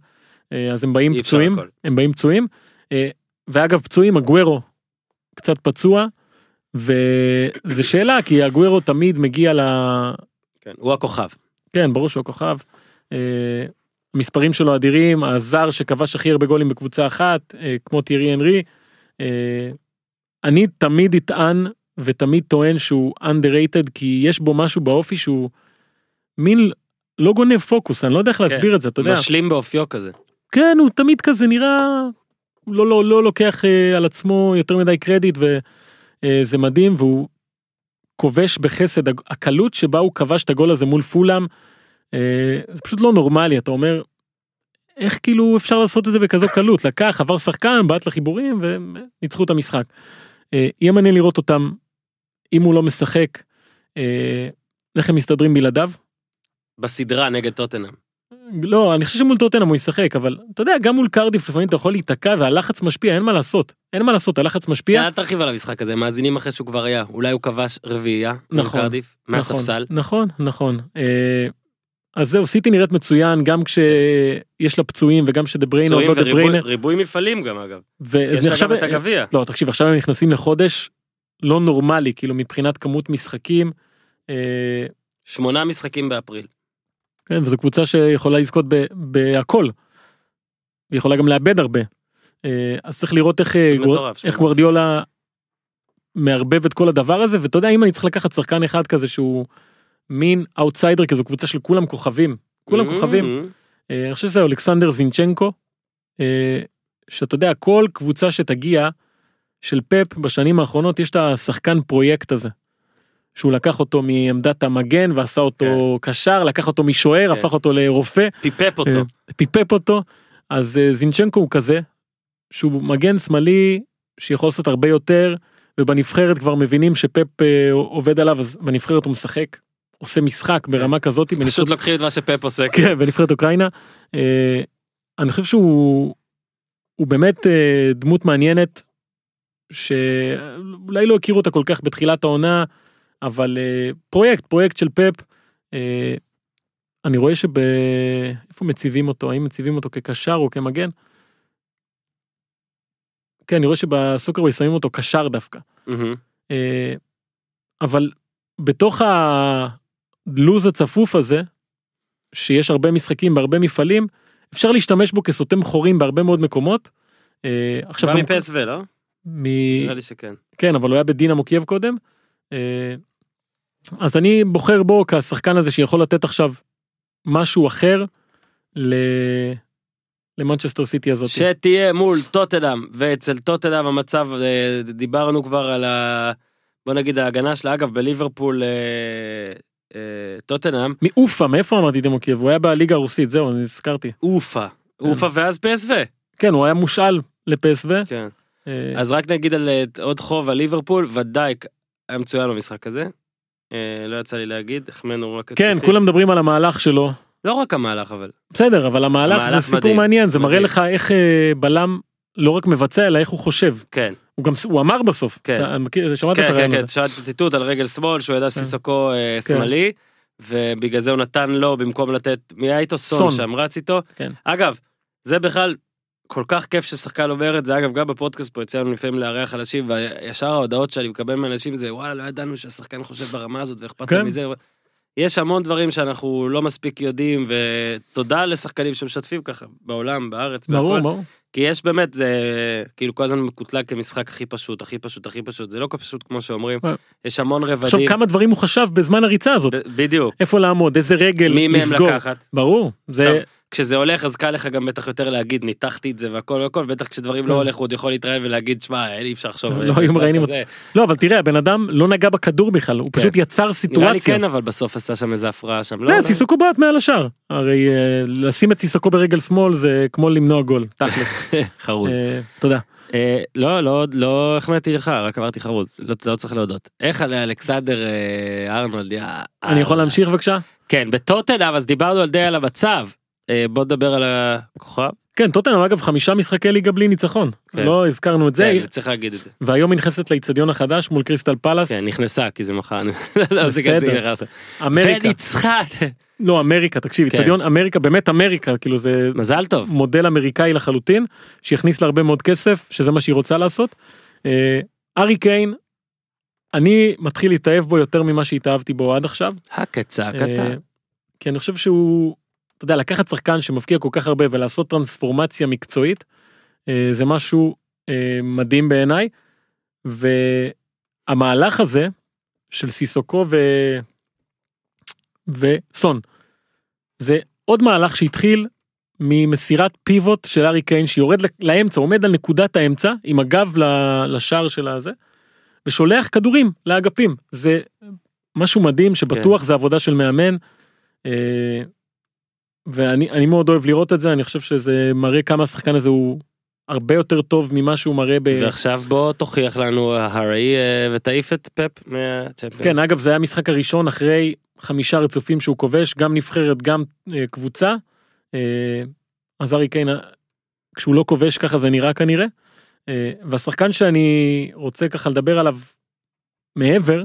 אה, אז הם באים פצועים, הכל. הם באים פצועים, אה, ואגב פצועים, הגוורו קצת פצוע, וזה שאלה, כי הגוורו תמיד מגיע ל... כן, הוא הכוכב. כן, ברור שהוא הכוכב. אה, המספרים שלו אדירים, הזר שכבש הכי הרבה גולים בקבוצה אחת, כמו טירי הנרי. אה, אני תמיד אטען ותמיד טוען שהוא underrated, כי יש בו משהו באופי שהוא מין לא גונב פוקוס, אני לא יודע איך להסביר את זה, אתה יודע. משלים באופיו כזה. כן, הוא תמיד כזה נראה, לא, לא, לא לוקח אה, על עצמו יותר מדי קרדיט וזה מדהים והוא כובש בחסד, הקלות שבה הוא כבש את הגול הזה מול פולאם, אה, זה פשוט לא נורמלי, אתה אומר, איך כאילו אפשר לעשות את זה בכזו קלות, לקח, עבר שחקן, בעט לחיבורים וניצחו את המשחק. אה, יהיה מעניין לראות אותם, אם הוא לא משחק, אה, איך הם מסתדרים בלעדיו. בסדרה נגד טוטנאם. לא, אני חושב שמול טוטנאם הוא ישחק, אבל אתה יודע, גם מול קרדיף לפעמים אתה יכול להיתקע והלחץ משפיע, אין מה לעשות. אין מה לעשות, הלחץ משפיע. אל תרחיב על המשחק הזה, מאזינים אחרי שהוא כבר היה. אולי הוא כבש רביעייה. נכון, קרדיף, מהספסל. נכון, נכון, נכון. אה, אז זהו, סיטי נראית מצוין גם כשיש לה פצועים וגם שדה בריינה עוד פצועים לא דה וריבוי בריינה. ריבוי מפעלים גם אגב. יש עכשיו- אגב את הגביע. לא, תקשיב, עכשיו הם נכנסים לחודש לא נורמלי, כאילו מבחינת כמות משחקים. אה, שמונה משחקים באפריל. כן, וזו קבוצה שיכולה לזכות ב- בהכל. היא יכולה גם לאבד הרבה. אה, אז צריך לראות איך, גור- מטורף, איך. גוורדיולה מערבב את כל הדבר הזה, ואתה יודע, אם אני צריך לקחת שחקן אחד כזה שהוא מין אאוטסיידר, כי זו קבוצה של כולם כוכבים. כולם כוכבים. Mm-hmm. אה, אני חושב שזה אלכסנדר זינצ'נקו, שאתה יודע, כל קבוצה שתגיע של פפ בשנים האחרונות, יש את השחקן פרויקט הזה. שהוא לקח אותו מעמדת המגן ועשה אותו קשר, לקח אותו משוער, כן. הפך אותו לרופא, פיפפ אותו. אה, פיפפ אותו. אז אה, זינצ'נקו הוא כזה, שהוא מגן שמאלי שיכול לעשות הרבה יותר, ובנבחרת כבר מבינים שפפ אה, עובד עליו, אז בנבחרת הוא משחק, עושה משחק ברמה כזאת. פשוט בנבחרת- לוקחים את מה שפפ עושה. כן, בנבחרת אוקראינה. אני חושב שהוא הוא באמת דמות מעניינת, שאולי לא הכירו אותה כל כך בתחילת העונה, אבל אה, פרויקט, פרויקט של פפ. אה, אני רואה שב... איפה מציבים אותו? האם מציבים אותו כקשר או כמגן? כן, אני רואה שבסוקרווי שמים אותו קשר דווקא. אה, אבל בתוך הלוז הצפוף הזה, שיש הרבה משחקים בהרבה מפעלים, אפשר להשתמש בו כסותם חורים בהרבה מאוד מקומות. עכשיו, בא גם- מפסו, לא? מ- נראה לי שכן. כן, אבל הוא היה בדינמו קייב קודם. אה, אז אני בוחר בו כשחקן הזה שיכול לתת עכשיו משהו אחר ל... למנצ'סטר סיטי הזאת. שתהיה מול טוטנאם, ואצל טוטנאם המצב, אה, דיברנו כבר על ה... בוא נגיד ההגנה שלה, אגב בליברפול אה, טוטנאם, מאופה, מאיפה אמרתי דימו קייב? הוא היה בליגה הרוסית, זהו, אני הזכרתי. אופה, אופה ואז פסו. כן, הוא היה מושאל לפסו. כן. אה, אז רק נגיד על אה, עוד חוב על ליברפול, ודאי היה מצוין במשחק הזה. אה, לא יצא לי להגיד, החמאנו רק כן. כולם מדברים על המהלך שלו. לא רק המהלך אבל. בסדר, אבל המהלך זה סיפור מדהים, מעניין, זה מראה. לך איך בלם לא רק מבצע, אלא איך הוא חושב. כן, הוא גם, הוא אמר בסוף. כן. אתה מכיר- שמעת את כן, הרעיון כן, הזה? כן, את הציטוט על רגל שמאל, שהוא ידע סיסוקו אה, כן. שמאלי, ובגלל זה הוא נתן לו במקום לתת, מי היה איתו? סון. שם רץ איתו. כן. אגב, זה בכלל כל כך כיף ששחקן אומר את זה, אגב, גם בפודקאסט פה יוצא לנו לפעמים לארח אנשים, וישר ההודעות שאני מקבל מאנשים זה, וואלה, לא ידענו שהשחקן חושב ברמה הזאת, ואכפת לו כן. מזה. יש המון דברים שאנחנו לא מספיק יודעים, ותודה לשחקנים שמשתפים ככה, בעולם, בארץ, ברור. ברור. כי יש באמת, זה כאילו כל הזמן מקוטלג כמשחק הכי פשוט, הכי פשוט, הכי פשוט, זה לא פשוט כמו שאומרים, אה. יש המון עכשיו רבדים. כמה דברים הוא חשב בזמן הריצה הזאת. בדיוק, איפה לעמוד, איזה רגל מי מהם. לקחת. ברור, זה עכשיו, כשזה הולך אז קל לך גם בטח יותר להגיד ניתחתי את זה והכל והכל, בטח כשדברים לא כן. הולך הוא עוד יכול להתראיין ולהגיד שמע אי אפשר לחשוב. לא היו מראיינים כזה." לא אבל תראה הבן אדם לא נגע בכדור בכלל הוא כן. פשוט יצר נראה לי סיטואציה. כן אבל בסוף עשה שם איזה הפרעה שם. לא, לא. סיסוקו בעט מעל השאר. הרי אה, לשים את סיסוקו ברגל שמאל זה כמו למנוע גול. תכלס. חרוז. אה, תודה. אה, לא לא לא החמאתי לך רק אמרתי חרוז לא לא צריך להודות. איך על אלכסנדר אה, ארנולד. אני יכול להמשיך בבקשה? כן בטוטנאם אז דיברנו על די על המצב. אה, בוא נדבר על הכוכב. כן טוטנאם אגב חמישה משחקי ליגה בלי ניצחון. כן. לא הזכרנו את זה. כן, צריך להגיד את זה. והיום היא נכנסת לאיצטדיון החדש מול קריסטל פלאס. כן נכנסה כי זה מחר. לא. אמריקה. וניצחה. לא אמריקה תקשיב כן. איצטדיון אמריקה באמת אמריקה כאילו זה מזל טוב. מודל אמריקאי לחלוטין שיכניס לה הרבה מאוד כסף שזה מה שהיא רוצה לעשות. אה, ארי קיין. אני מתחיל להתאהב בו יותר ממה שהתאהבתי בו עד עכשיו. הכצעקתה. אה, כי אני חושב שהוא, אתה יודע, לקחת שחקן שמבקיע כל כך הרבה ולעשות טרנספורמציה מקצועית, אה, זה משהו אה, מדהים בעיניי. והמהלך הזה של סיסוקו ו... וסון, זה עוד מהלך שהתחיל ממסירת פיבוט של ארי קיין שיורד לאמצע, עומד על נקודת האמצע עם הגב לשער של הזה, ושולח כדורים לאגפים. זה משהו מדהים שבטוח כן. זה עבודה של מאמן. ואני אני מאוד אוהב לראות את זה, אני חושב שזה מראה כמה השחקן הזה הוא הרבה יותר טוב ממה שהוא מראה ב... ועכשיו בוא תוכיח לנו הארי אה, ותעיף את פפ מהצ'מפיונס. כן, אגב זה היה המשחק הראשון אחרי חמישה רצופים שהוא כובש, גם נבחרת, גם אה, קבוצה. אה, אז הארי קיין, כשהוא לא כובש ככה זה נראה כנראה. אה, והשחקן שאני רוצה ככה לדבר עליו מעבר,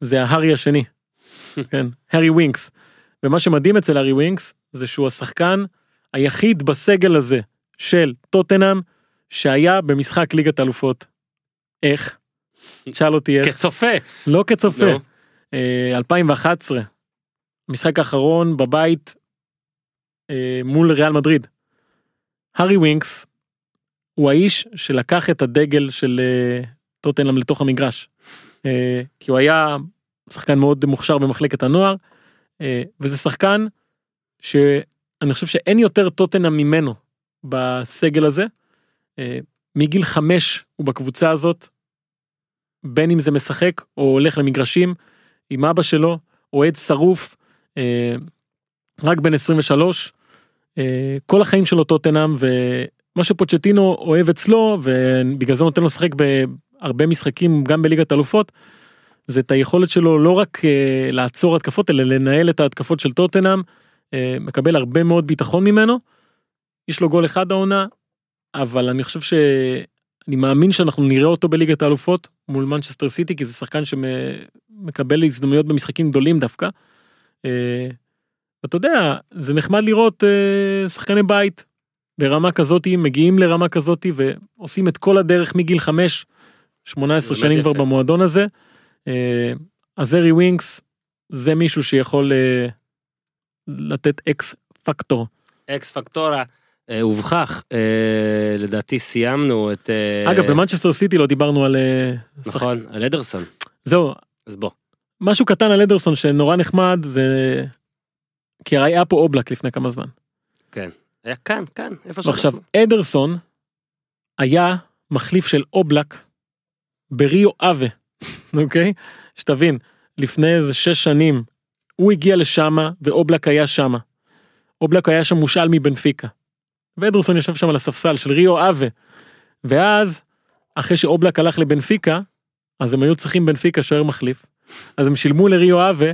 זה ההארי השני. כן, הארי ווינקס. ומה שמדהים אצל הארי ווינקס זה שהוא השחקן היחיד בסגל הזה של טוטנאם שהיה במשחק ליגת אלופות. איך? תשאל אותי איך. כצופה. לא כצופה. אה, 2011, משחק האחרון בבית אה, מול ריאל מדריד. הארי ווינקס הוא האיש שלקח את הדגל של אה, טוטנאם לתוך המגרש. אה, כי הוא היה שחקן מאוד מוכשר במחלקת הנוער, אה, וזה שחקן שאני חושב שאין יותר טוטנאם ממנו בסגל הזה. אה, מגיל חמש הוא בקבוצה הזאת, בין אם זה משחק או הולך למגרשים עם אבא שלו, אוהד שרוף, אה, רק בן 23, אה, כל החיים שלו טוטנאם ומה שפוצ'טינו אוהב אצלו ובגלל זה נותן לו לשחק בהרבה משחקים גם בליגת אלופות. זה את היכולת שלו לא רק אה, לעצור התקפות אלא לנהל את ההתקפות של טוטנאם, אה, מקבל הרבה מאוד ביטחון ממנו. יש לו גול אחד העונה, אבל אני חושב שאני מאמין שאנחנו נראה אותו בליגת האלופות מול מנצ'סטר סיטי כי זה שחקן שמקבל הזדמנויות במשחקים גדולים דווקא. אה, אתה יודע זה נחמד לראות אה, שחקני בית ברמה כזאתי מגיעים לרמה כזאתי ועושים את כל הדרך מגיל 5 18 באמת שנים כבר יפה. במועדון הזה. אה, אז הארי ווינקס זה מישהו שיכול אה, לתת X factor. X factor. ובכך אה, לדעתי סיימנו את אה, אגב במנצ'סטר סיטי לא דיברנו על נכון על אדרסון זהו אז בוא משהו קטן על אדרסון שנורא נחמד זה כי הרי היה פה אובלק לפני כמה זמן כן היה כאן כאן איפה ועכשיו שאנחנו. אדרסון היה מחליף של אובלק בריו אבה אוקיי שתבין לפני איזה שש שנים הוא הגיע לשמה ואובלק היה שמה. אובלק היה שם מושאל מבנפיקה. ואדרסון ישב שם על הספסל של ריו אבה. ואז אחרי שאובלק הלך לבנפיקה אז הם היו צריכים בנפיקה שוער מחליף. אז הם שילמו לריו אבה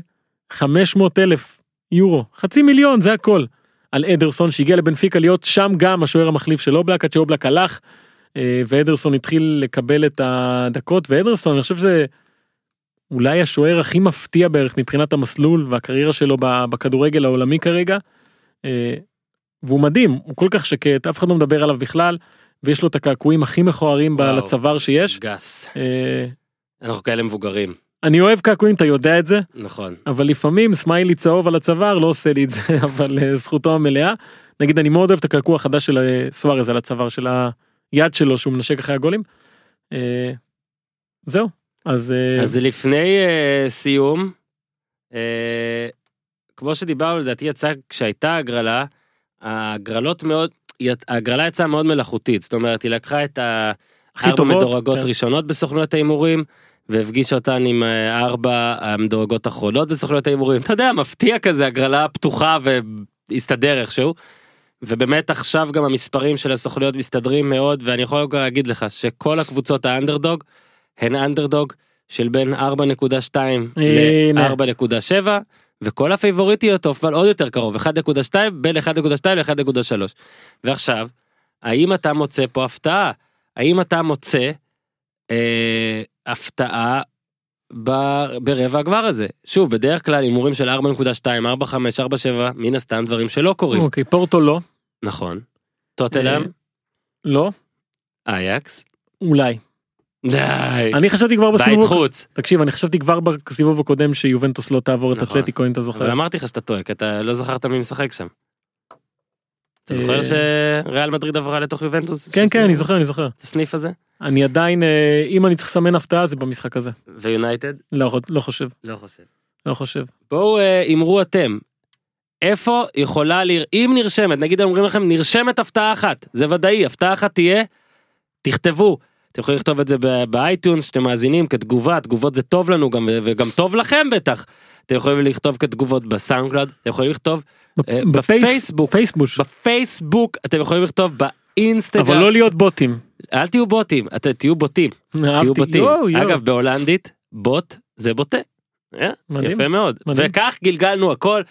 500 אלף יורו חצי מיליון זה הכל. על אדרסון שהגיע לבנפיקה להיות שם גם השוער המחליף של אובלק עד שאובלק הלך אה, ואדרסון התחיל לקבל את הדקות ואדרסון אני חושב שזה אולי השוער הכי מפתיע בערך מבחינת המסלול והקריירה שלו בכדורגל העולמי כרגע. אה, והוא מדהים הוא כל כך שקט אף אחד לא מדבר עליו בכלל ויש לו את הקעקועים הכי מכוערים וואו. לצוואר שיש. גס אה, אנחנו כאלה מבוגרים אני אוהב קעקועים אתה יודע את זה נכון אבל לפעמים סמיילי צהוב על הצוואר לא עושה לי את זה אבל זכותו המלאה. נגיד אני מאוד אוהב את הקעקוע החדש של סוארז על הצוואר של היד שלו שהוא מנשק אחרי הגולים. אה, זהו אז אה, אז לפני אה, סיום אה, כמו שדיברנו לדעתי יצא כשהייתה הגרלה ההגרלות מאוד ההגרלה יצאה מאוד מלאכותית זאת אומרת היא לקחה את הארבע מדורגות כן. ראשונות בסוכנויות ההימורים והפגישה אותן עם אה, ארבע המדורגות האחרונות בסוכנויות ההימורים אתה יודע מפתיע כזה הגרלה פתוחה והסתדר איכשהו. ובאמת עכשיו גם המספרים של הסוכנויות מסתדרים מאוד ואני יכול להגיד לך שכל הקבוצות האנדרדוג הן אנדרדוג של בין 4.2 הנה. ל-4.7 וכל הפייבוריטיות אבל עוד יותר קרוב 1.2 בין 1.2 ל-1.3 ועכשיו האם אתה מוצא פה הפתעה? האם אתה מוצא אה, הפתעה ב- ברבע הגמר הזה? שוב בדרך כלל הימורים של 4.2 4.5 4.7 מן הסתם דברים שלא קורים. אוקיי פורטו לא נכון. טוטלאם, אה, לא אייקס, אולי די, אני חשבתי כבר בית בסיבוב חוץ. תקשיב אני חשבתי כבר בסיבוב הקודם שיובנטוס לא תעבור את נכון. אתלטיקו אם אתה זוכר. אבל אמרתי לך שאתה טועה, כי אתה לא זכרת מי משחק שם. אתה אה, זוכר שריאל מדריד עברה לתוך יובנטוס? כן כן אני זוכר אני זוכר את הסניף הזה? אני עדיין אה, אם אני צריך לסמן הפתעה זה במשחק הזה ויונייטד? לא לא חושב לא חושב. לא חושב. בואו הימרו אתם. איפה יכולה, לר... אם נרשמת, נגיד אומרים לכם נרשמת הפתעה אחת, זה ודאי, הפתעה אחת תהיה, תכתבו. אתם יכולים לכתוב את זה ב iTunes שאתם מאזינים כתגובה, תגובות זה טוב לנו גם, וגם טוב לכם בטח. אתם יכולים לכתוב כתגובות בסאונדקלאד, אתם יכולים לכתוב אה, בפייס- בפייסבוק, פייסבוש בפייסבוק, אתם יכולים לכתוב באינסטגרם, אבל לא להיות בוטים. אל תהיו בוטים, אתם תהיו בוטים, תהיו אהבתי. בוטים. יואו, יואו. אגב בהולנדית בוט זה בוטה. אה, מדהים. יפה מאוד. וכך גלגלנו הכל.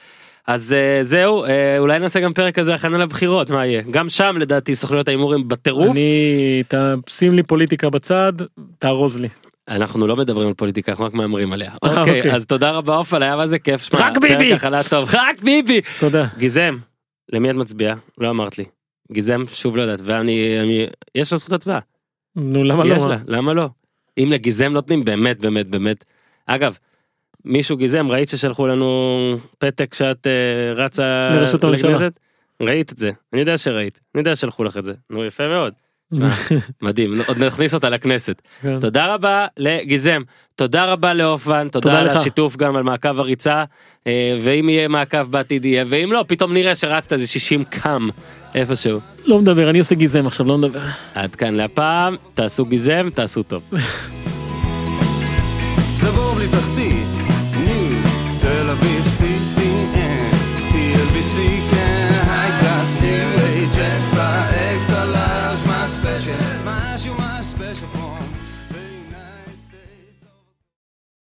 אז אה, זהו אה, אולי נעשה גם פרק כזה הכנה לבחירות מה יהיה גם שם לדעתי סוכנויות ההימורים בטירוף אני, ת- שים לי פוליטיקה בצד, תארוז לי. אנחנו לא מדברים על פוליטיקה, אנחנו רק מהמרים עליה. אה, אוקיי, אוקיי. אז תודה רבה עופר, היה מה זה כיף. שמע, רק ביבי! רק ביבי! תודה. גיזם, למי את מצביעה? לא אמרת לי. גיזם, שוב לא יודעת, ואני, אני, יש לה זכות הצבעה. נו למה יש לא? לה, למה לא? אם לגיזם נותנים, באמת, באמת, באמת. אגב, מישהו גיזם, ראית ששלחו לנו פתק שאת אה, רצה לראשות הממשלה. לכנסת? ראית את זה, אני יודע שראית, אני יודע ששלחו לך את זה, נו יפה מאוד, מדהים, עוד נכניס אותה לכנסת. כן. תודה רבה לגיזם, תודה רבה לאופן, תודה תודה על לך. השיתוף גם על מעקב הריצה, אה, ואם יהיה מעקב בעתיד יהיה, ואם לא, פתאום נראה שרצת איזה 60 קם איפשהו. לא מדבר אני עושה גיזם עכשיו לא מדבר. עד כאן להפעם, תעשו גיזם, תעשו טוב.